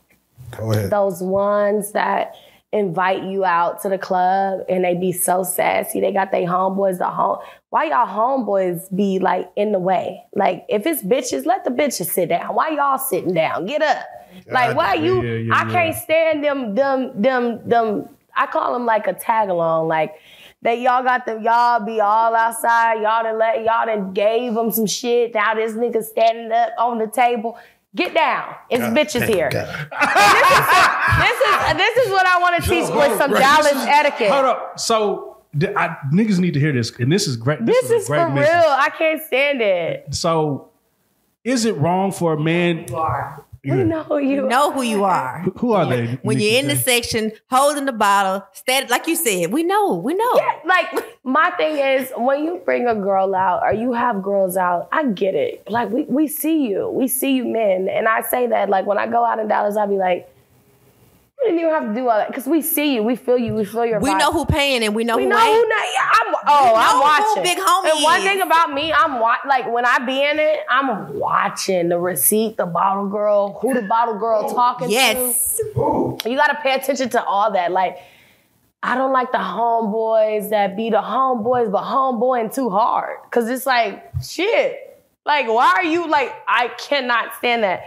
Go ahead. those ones that invite you out to the club and they be so sassy. They got their homeboys the home. Why y'all homeboys be like in the way? Like if it's bitches, let the bitches sit down. Why y'all sitting down? Get up. Like why you? Yeah, yeah, I yeah. can't stand them. Them. Them. Them. I call them like a tag along. Like. That y'all got them, y'all be all outside. Y'all done let y'all done gave them some shit. Now this nigga standing up on the table. Get down. It's bitches here. This is this is what I want to teach with some right. Dallas etiquette. Hold up. So, I, niggas need to hear this, and this is great. This a is great for real. I can't stand it. So, is it wrong for a man? We know who you. know who you are. Who are they? When Nikki you're in the section, holding the bottle, steady, like you said, we know, we know. Like my thing is when you bring a girl out or you have girls out, I get it. Like we we see you, we see you men, and I say that like when I go out in Dallas, I'll be like, you didn't even have to do all that because we see you, we feel you, we feel your. We vibe. know who paying and we know who We who know ain't. who not. Yeah, I'm, oh, We I'm watching. Big Homie And one is. thing about me, I'm wa- like when I be in it, I'm watching the receipt, the bottle girl, who the bottle girl oh, talking to. Yes. You gotta pay attention to all that. Like, I don't like the homeboys that be the homeboys, but homeboying too hard. Cause it's like, shit. Like, why are you like, I cannot stand that.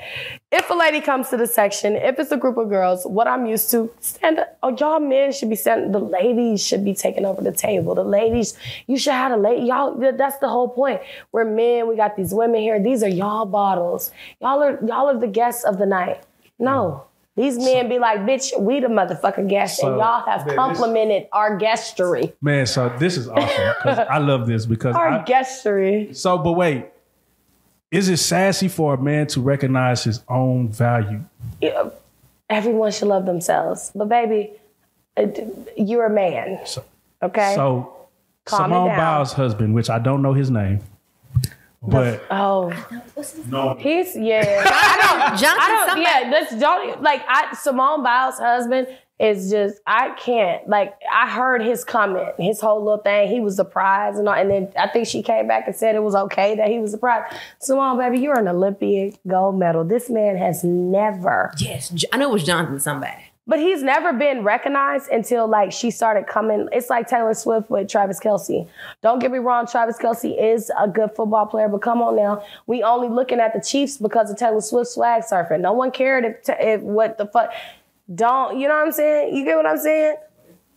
If a lady comes to the section, if it's a group of girls, what I'm used to, stand up. Oh, y'all men should be standing, the ladies should be taking over the table. The ladies, you should have a lady, y'all, that's the whole point. We're men, we got these women here. These are y'all bottles. Y'all are, y'all are the guests of the night. No. These men be like, bitch, we the motherfucking guests, So, and y'all have man, this- complimented our guestery. Man, so this is awesome I love this because Our I, guestery. so. But wait, is it sassy for a man to recognize his own value? Yeah, Everyone should love themselves. But baby, uh, you're a man. Okay? So Calm it Simone. Biles' husband, which I don't know his name, but oh. no, He's yeah. [laughs] I don't Johnson I don't somebody. yeah, this don't like I Simone Biles' husband It's just I can't. Like I heard his comment, his whole little thing. He was surprised and all, and then I think she came back and said it was okay that he was surprised. So on, baby, you're an Olympic gold medal. This man has never Yes, I know it was Jonathan somebody. but he's never been recognized until like she started coming. It's like Taylor Swift with Travis Kelce. Don't get me wrong, Travis Kelce is a good football player, but come on now, we only looking at the Chiefs because of Taylor Swift swag surfing. No one cared if, if what the fuck. Don't you know what I'm saying? You get what I'm saying?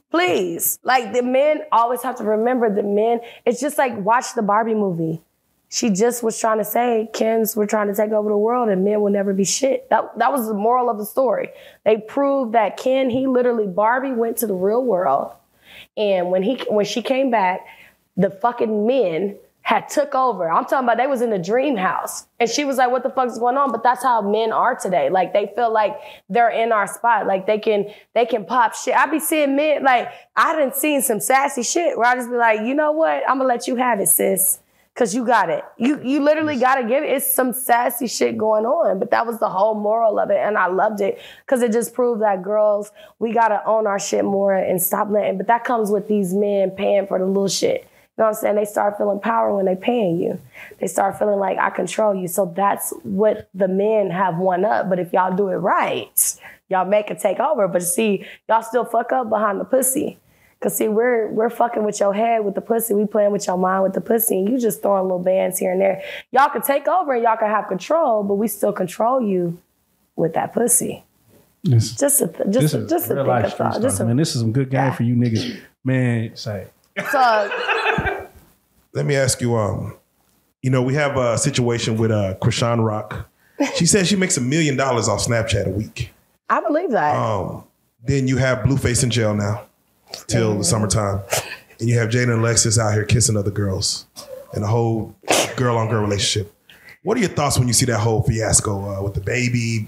Please, like the men always have to remember the men. It's just like watch the Barbie movie she just was trying to say Kens were trying to take over the world and men will never be shit. That that was the moral of the story. They proved that Ken, he literally Barbie went to the real world, and when he when she came back, the fucking men had took over. I'm talking about they was in the dream house. And she was like, what the fuck is going on? But that's how men are today. Like they feel like they're in our spot. Like they can they can pop shit. I be seeing men like I done seen some sassy shit where I just be like, you know what? I'm gonna let you have it, sis. Cause you got it. You you literally gotta give it. It's some sassy shit going on. But that was the whole moral of it. And I loved it. Cause it just proved that girls, we gotta own our shit more and stop letting. But that comes with these men paying for the little shit. Know what I'm saying? They start feeling power when they paying you. They start feeling like I control you. So that's what the men have won up. But if y'all do it right, y'all make it take over. But see, y'all still fuck up behind the pussy. Cause see, we're we're fucking with your head with the pussy. We playing with your mind with the pussy, and you just throwing little bands here and there. Y'all can take over and y'all can have control, but we still control you with that pussy. This, Just a th- just a, is just a think of thought. Just a, man. This is some good game for you niggas. Man, say so, Let me ask you, um, you know, we have a situation with uh Chrisean Rock. She says she makes a million dollars off Snapchat a week. I believe that. Um, then you have Blueface in jail now till the summertime. And you have Jada and Alexis out here kissing other girls and a whole girl on girl relationship. What are your thoughts when you see that whole fiasco uh, with the baby,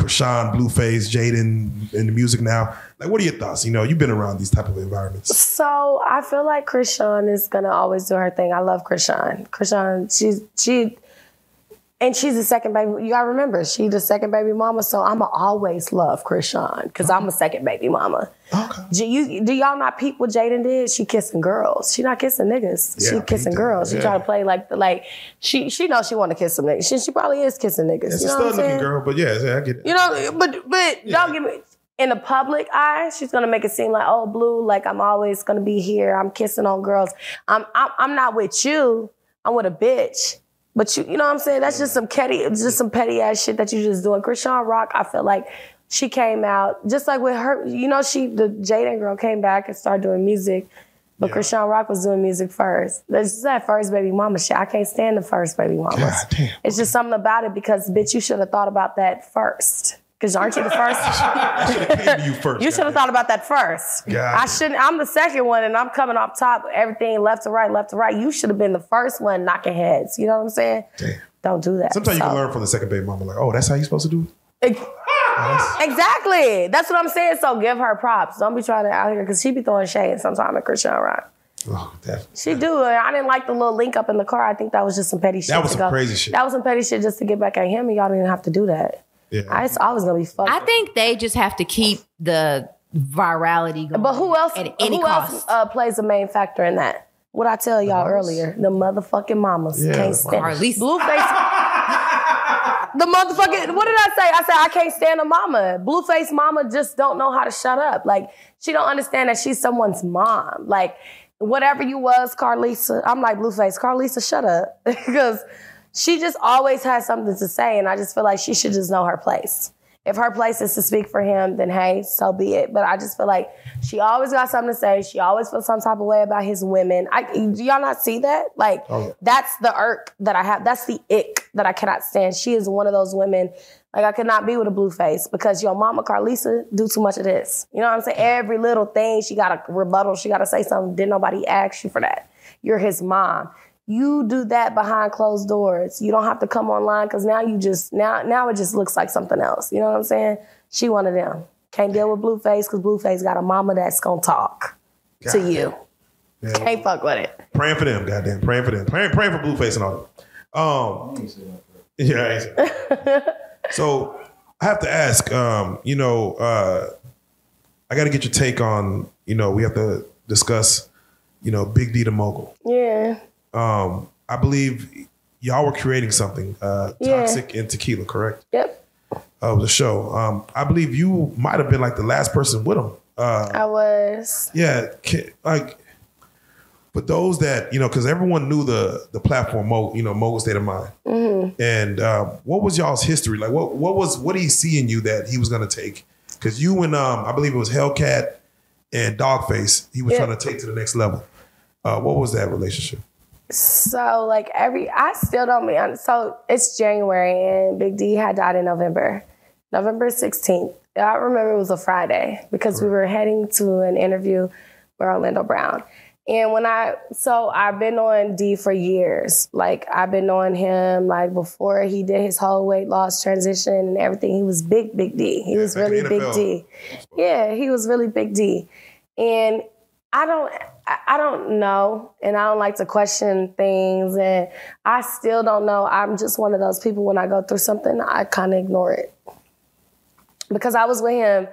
Chrisean, Blueface, Jaidyn, and the music now? Like, what are your thoughts? You know, you've been around these type of environments. So I feel like Chrisean is gonna always do her thing. I love Chrisean. Chrisean, she's she, and she's the second baby. You gotta remember, she the second baby mama. So I'ma always love Chrisean because I'm a second baby mama. Okay. Do you do y'all not peep what Jaidyn did? She kissing girls. She not kissing niggas. Yeah, she kissing girls. She Yeah. try to play like like she she knows she want to kiss some niggas. She, she probably is kissing niggas. It's you a know I'm stud looking saying? girl, but yeah, yeah, I get it. You know, but but don't get me in the public eye. She's gonna make it seem like oh, blue, like I'm always gonna be here. I'm kissing on girls. I'm I'm, I'm not with you. I'm with a bitch. But you, you know what I'm saying? That's just some petty, just some petty ass shit that you just doing. Chrisean Rock, I feel like she came out just like with her. You know, she the Jaidyn girl came back and started doing music. But Yeah. Chrisean Rock was doing music first. That's just that first baby mama shit. I can't stand the first baby mama. It's just something about it because bitch, you should have thought about that first. Because aren't you the first? [laughs] Came to you first. [laughs] you should have thought about that first. Got I shouldn't. I'm the second one, and I'm coming off top. Everything left to right, left to right. You should have been the first one knocking heads. You know what I'm saying? Damn. Don't do that. Sometimes you can learn from the second baby mama, like, oh, that's how you're supposed to do it. Ex- Exactly. That's what I'm saying. So give her props. Don't be trying to out here because she be throwing shade sometimes at Chrisean Rock. Oh, definitely. She do. I didn't like the little link up in the car. I think that was just some petty shit. That was some go- crazy shit. That was some petty shit just to get back at him, and y'all didn't have to do that. Yeah. I, it's always gonna be fucked. I think they just have to keep the virality going. But who else? At any who cost. else uh, plays a main factor in that? What I tell y'all earlier, the motherfucking mamas Yeah, can't the stand Karlissa. Blueface. [laughs] the motherfucking. What did I say? I said I can't stand a mama. Blueface mama just don't know how to shut up. Like she don't understand that she's someone's mom. Like whatever you was, Karlissa. I'm like Blueface. Karlissa, shut up [laughs] because she just always has something to say, and I just feel like she should just know her place. If her place is to speak for him, then hey, so be it. But I just feel like she always got something to say. She always feels some type of way about his women. I, do y'all not see that? Like Oh, that's the irk that I have. That's the ick that I cannot stand. She is one of those women. Like I could not be with a Blueface because your mama Karlissa do too much of this. You know what I'm saying? Every little thing she got a rebuttal. She got to say something. Didn't nobody ask you for that? You're his mom. You do that behind closed doors. You don't have to come online because now you just now now it just looks like something else. You know what I'm saying? She one of them. Can't deal with Blueface because Blueface got a mama that's gonna talk to God. you. Yeah. Can't fuck with it. Praying for them, goddamn. Praying for them. Praying, praying for Blueface and all that. Um, [laughs] yeah. I ain't that. [laughs] so I have to ask. Um, you know, uh, I got to get your take on. You know, we have to discuss. You know, Big D the mogul. Yeah. Um, I believe y'all were creating something, uh, Yeah. toxic and tequila, correct? Yep. Of the show. Um, I believe you might have been like the last person with him. Uh, I was. yeah, like but those that you know, because everyone knew the the platform, Mo, you know, Mogul State of Mind. And um, what was y'all's history like? What what was what did he see in you that he was going to take? Because you and um, I believe it was Hellcat and Dogface, he was Yeah. trying to take to the next level. Uh, what was that relationship? So like every, I still don't be honest. So it's January and Big D had died in November, November 16th. I remember it was a Friday because we were heading to an interview with Orlando Brown. And when I, so I've been on D for years. Like I've been on him like before he did his whole weight loss transition and everything. He was big, big D. He was really big D. Yeah, he was really big D. And I don't I don't know and I don't like to question things and I still don't know. I'm just one of those people when I go through something, I kind of ignore it. Because I was with him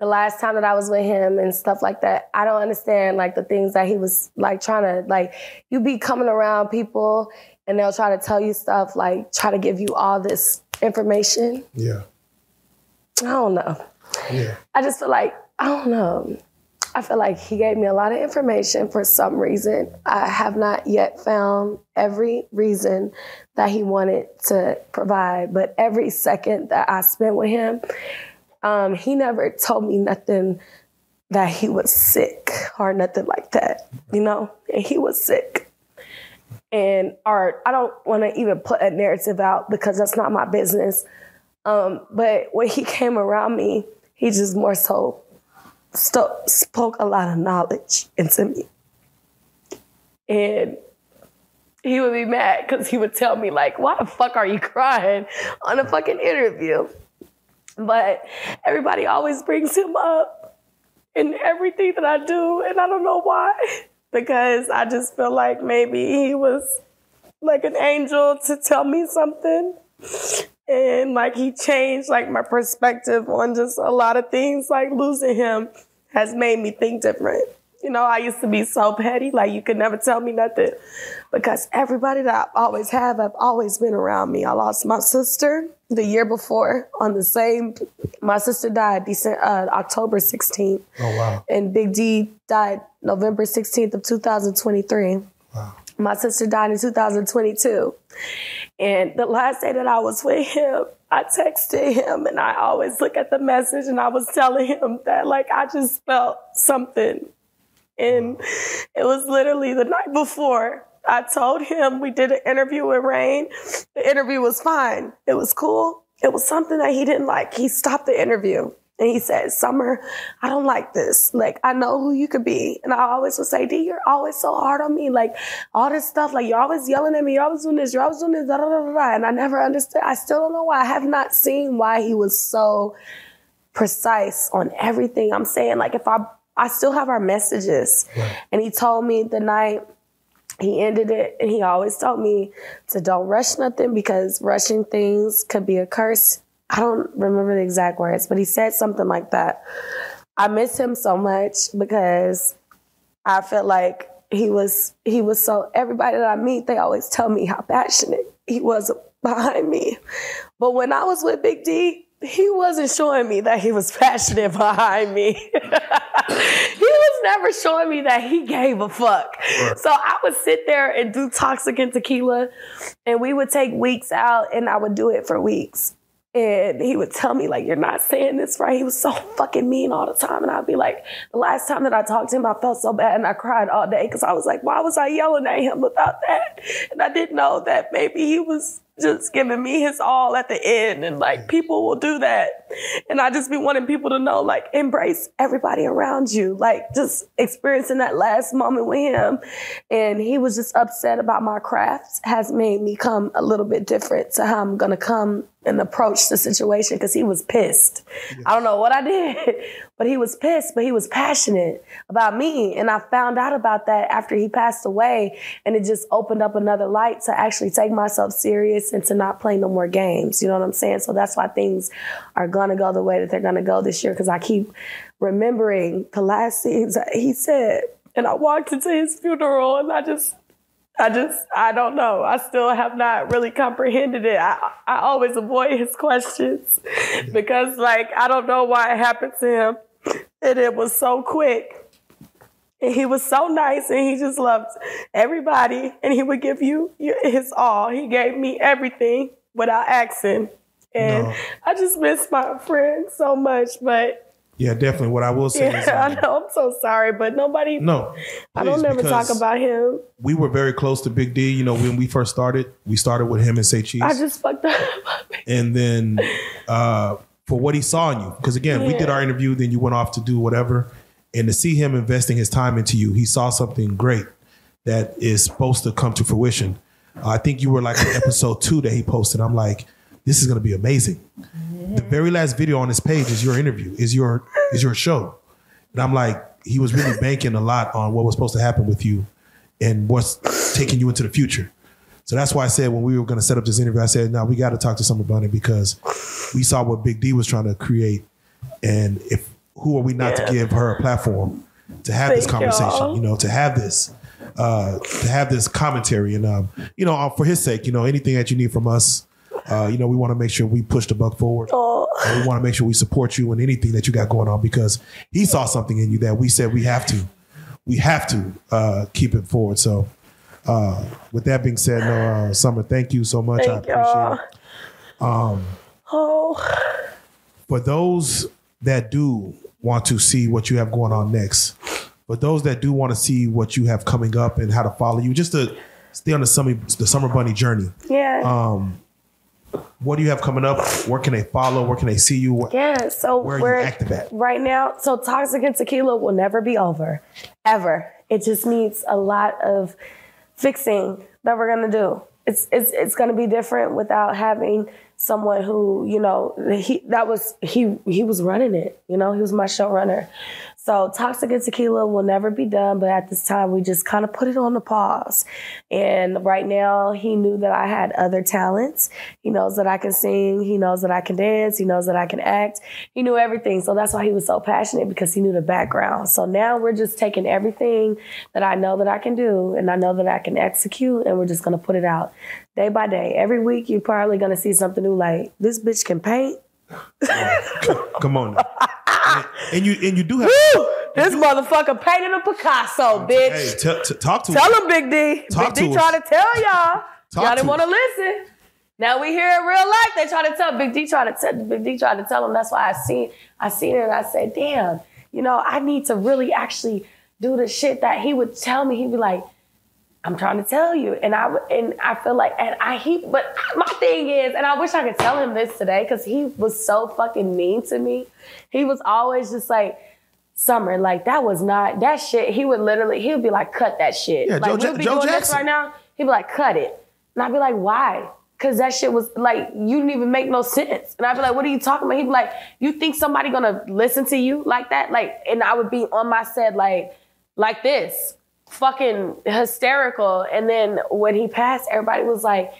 the last time that I was with him and stuff like that. I don't understand like the things that he was like trying to like you be coming around people and they'll try to tell you stuff like try to give you all this information. Yeah, I don't know. yeah. I just feel like, I don't know. I feel like he gave me a lot of information for some reason. I have not yet found every reason that he wanted to provide, but every second that I spent with him, um, he never told me nothing that he was sick or nothing like that, you know? And he was sick. And or I don't want to even put a narrative out because that's not my business. Um, but when he came around me, he just more so sto- spoke a lot of knowledge into me. And he would be mad because he would tell me, like, why the fuck are you crying on a fucking interview? But everybody always brings him up in everything that I do, and I don't know why. [laughs] Because I just feel like maybe he was like an angel to tell me something and like he changed like my perspective on just a lot of things. Like losing him has made me think different. You know i used to be so petty like you could never tell me nothing. Because everybody that i always have have always been around me. I lost my sister the year before on the same my sister died December, uh, october 16th Oh wow. and Big D died November 16th of 2023. My sister died in 2022. And the last day that I was with him, I texted him and I always look at the message and I was telling him that like I just felt something. And it was literally the night before. I told him we did an interview with Rain. The interview was fine. It was cool. It was something that he didn't like. He stopped the interview and he said, Summer, I don't like this. Like, I know who you could be. And I always would say, D, you're always so hard on me. Like, all this stuff, like, you're always yelling at me. You're always doing this. You're always doing this. Da, da, da, da. And I never understood. I still don't know why. I have not seen why he was so precise on everything I'm saying. Like, if I, I still have our messages. And he told me the night he ended it and he always told me to don't rush nothing because rushing things could be a curse. I don't remember the exact words, but he said something like that. I miss him so much because I felt like he was he was so everybody that I meet, they always tell me how passionate he was behind me. But when I was with Big D, he wasn't showing me that he was passionate behind me. [laughs] he was never showing me that he gave a fuck. So I would sit there and do toxic and tequila, and we would take weeks out, and I would do it for weeks. And he would tell me, like, you're not saying this right. He was so fucking mean all the time. And I'd be like, the last time that I talked to him, I felt so bad and I cried all day because I was like, why was I yelling at him about that? And I didn't know that maybe he was just giving me his all at the end. And like, mm. people will do that. And I just be wanting people to know, like, embrace everybody around you. Like, just experiencing that last moment with him. And he was just upset about my craft has made me come a little bit different to how I'm to come and approach the situation because he was pissed. I don't know what I did, but he was pissed, but he was passionate about me. And I found out about that after he passed away. And it just opened up another light to actually take myself serious and to not play no more games. You know what I'm saying? So that's why things are gonna go the way that they're gonna go this year. Cause I keep remembering the last scenes that he said. And I walked into his funeral and I just I just, I don't know. I still have not really comprehended it. I, I always avoid his questions [laughs] because, like, I don't know why it happened to him. And it was so quick. And he was so nice and he just loved everybody. And he would give you his all. He gave me everything without asking. And No. I just miss my friend so much. But Yeah, definitely. What I will say is, [laughs] um, I know. I'm so sorry. But nobody, no, I don't never talk about him. We were very close to Big D. You know, when we first started, we started with him and Say Cheese. I just fucked up. [laughs] and then uh, for what he saw in you. Because again, we did our interview, then you went off to do whatever, and to see him investing his time into you, he saw something great that is supposed to come to fruition. Uh, I think you were like episode two that he posted. I'm like, this is going to be amazing. The very last video on this page is your interview, is your is your show, and I'm like, he was really banking a lot on what was supposed to happen with you, and what's taking you into the future. So that's why I said when we were going to set up this interview, I said, "Now we got to talk to someone about it because we saw what Big D was trying to create, and if who are we not Yeah. to give her a platform to have this conversation? y'all. You know, to have this, uh, to have this commentary, and um, you know, uh, for his sake, you know, anything that you need from us, uh, you know, we want to make sure we push the buck forward. Oh. We want to make sure we support you in anything that you got going on because he saw something in you that we said we have to, we have to uh, keep it forward. So, uh, with that being said, no, uh, Summer, thank you so much. I Thank appreciate y'all. it. Um, Oh, For those that do want to see what you have going on next, for those that do want to see what you have coming up and how to follow you, just to stay on the summer the Summer Bunni journey. yeah. Um, what do you have coming up? Where can they follow? Where can they see you? Yeah. So where we're you active at? right now. So toxic and tequila will never be over, ever. It just needs a lot of fixing that we're gonna do. It's it's it's gonna be different without having someone who you know he that was he he was running it. You know he was my showrunner. So toxic and tequila will never be done, but at this time we just kind of put it on the pause. And right now he knew that I had other talents. He knows that I can sing. He knows that I can dance. He knows that I can act. He knew everything. So that's why he was so passionate because he knew the background. So now we're just taking everything that I know that I can do and I know that I can execute and we're just going to put it out day by day. Every week you're probably going to see something new like this bitch can paint. Come on. now. and, and you and you do have. Woo! This motherfucker painted a Picasso, bitch. Hey, t- t- talk to Tell him, Big D. Talk Big D to trying to tell [laughs] y'all. Talk y'all didn't want to listen. Now we hear it real life. They try to tell Big D try to tell Big D try to tell him. That's why I seen I seen it and I said, damn, you know, I need to really actually do the shit that he would tell me. He'd be like, I'm trying to tell you. And I and I feel like and I he but my thing is, and I wish I could tell him this today, because he was so fucking mean to me. He was always just like, Summer, like that was not that shit. He would literally, he would be like, cut that shit. Yeah, like Joe we'll be Joe doing this Jackson. right now. He'd be like, cut it. And I'd be like, why? Cause that shit was like, you didn't even make no sense. And I'd be like, what are you talking about? He'd be like, you think somebody gonna listen to you like that? Like, and I would be on my set like, like this, fucking hysterical. And then when he passed, everybody was like,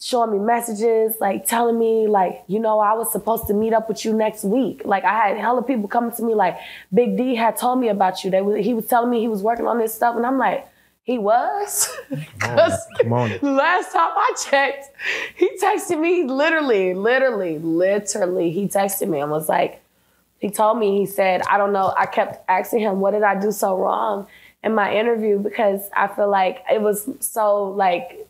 showing me messages, like telling me, like, you know, I was supposed to meet up with you next week. Like, I had hella people coming to me, like, Big D had told me about you. They was, he was telling me he was working on this stuff, and I'm like, he was? [laughs] Because last time I checked, he texted me literally, literally, literally. He texted me and was like, he told me, he said, I don't know. I kept asking him, what did I do so wrong in my interview? Because I feel like it was so like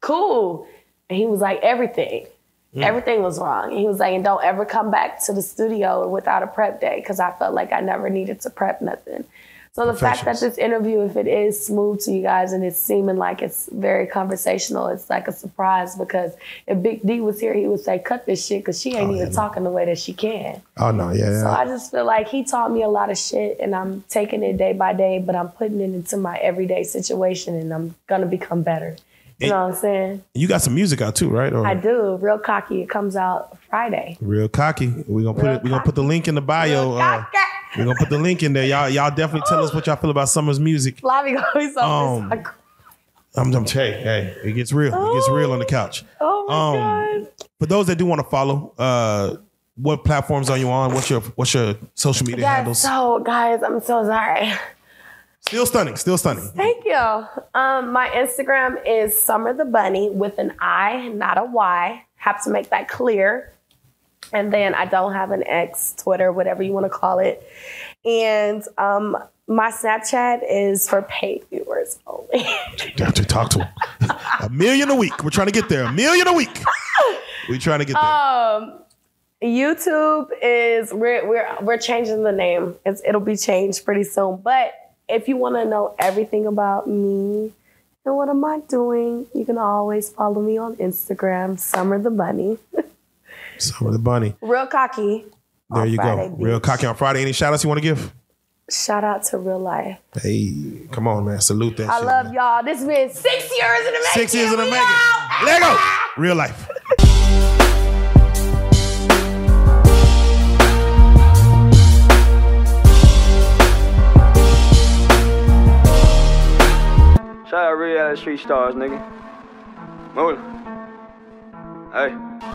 cool. And he was like, everything. Mm. Everything was wrong. And he was like, and don't ever come back to the studio without a prep day because I felt like I never needed to prep nothing. So the fact that this interview, if it is smooth to you guys and it's seeming like it's very conversational, it's like a surprise because if Big D was here, he would say, cut this shit because she ain't Oh, even yeah. talking the way that she can. Oh no, yeah, So yeah. I just feel like he taught me a lot of shit and I'm taking it day by day, but I'm putting it into my everyday situation and I'm gonna become better You know what I'm saying? You got some music out too, right? Or I do. Real cocky. It comes out Friday. Real cocky. We're gonna put Real it. We're gonna put the link in the bio. Uh, we're gonna put the link in there. Y'all, y'all definitely tell us what y'all feel about Summer's music. Flavie gonna be Um. I'm, I'm hey, hey, it gets real. It gets real on the couch. Oh my um, god. For those that do want to follow, uh, what platforms are you on? What's your what's your social media Yeah, handles? so guys, I'm so sorry. Still stunning. Still stunning. Thank you. Um, my Instagram is Summer the Bunni with an I, not a Y. Have to make that clear. And then I don't have an X, Twitter, whatever you want to call it. And um, my Snapchat is for paid viewers only. You have to talk to him. a million a week. We're trying to get there. A million a week. We're trying to get there. um, YouTube is we're we're we're changing the name. It's, it'll be changed pretty soon. But if you want to know everything about me and what am I doing, you can always follow me on Instagram, Summer the Bunni. [laughs] Summer the Bunni. Real cocky. There you Friday, go. Real cocky on Friday. Any shout outs you want to give? Shout out to RealLyfe. Hey, come on, man. Salute that I shit. love man. y'all. This has been six years in the making. Six years in the We making. out. Lego. RealLyfe. Shout out real street stars, nigga. Move. Hey.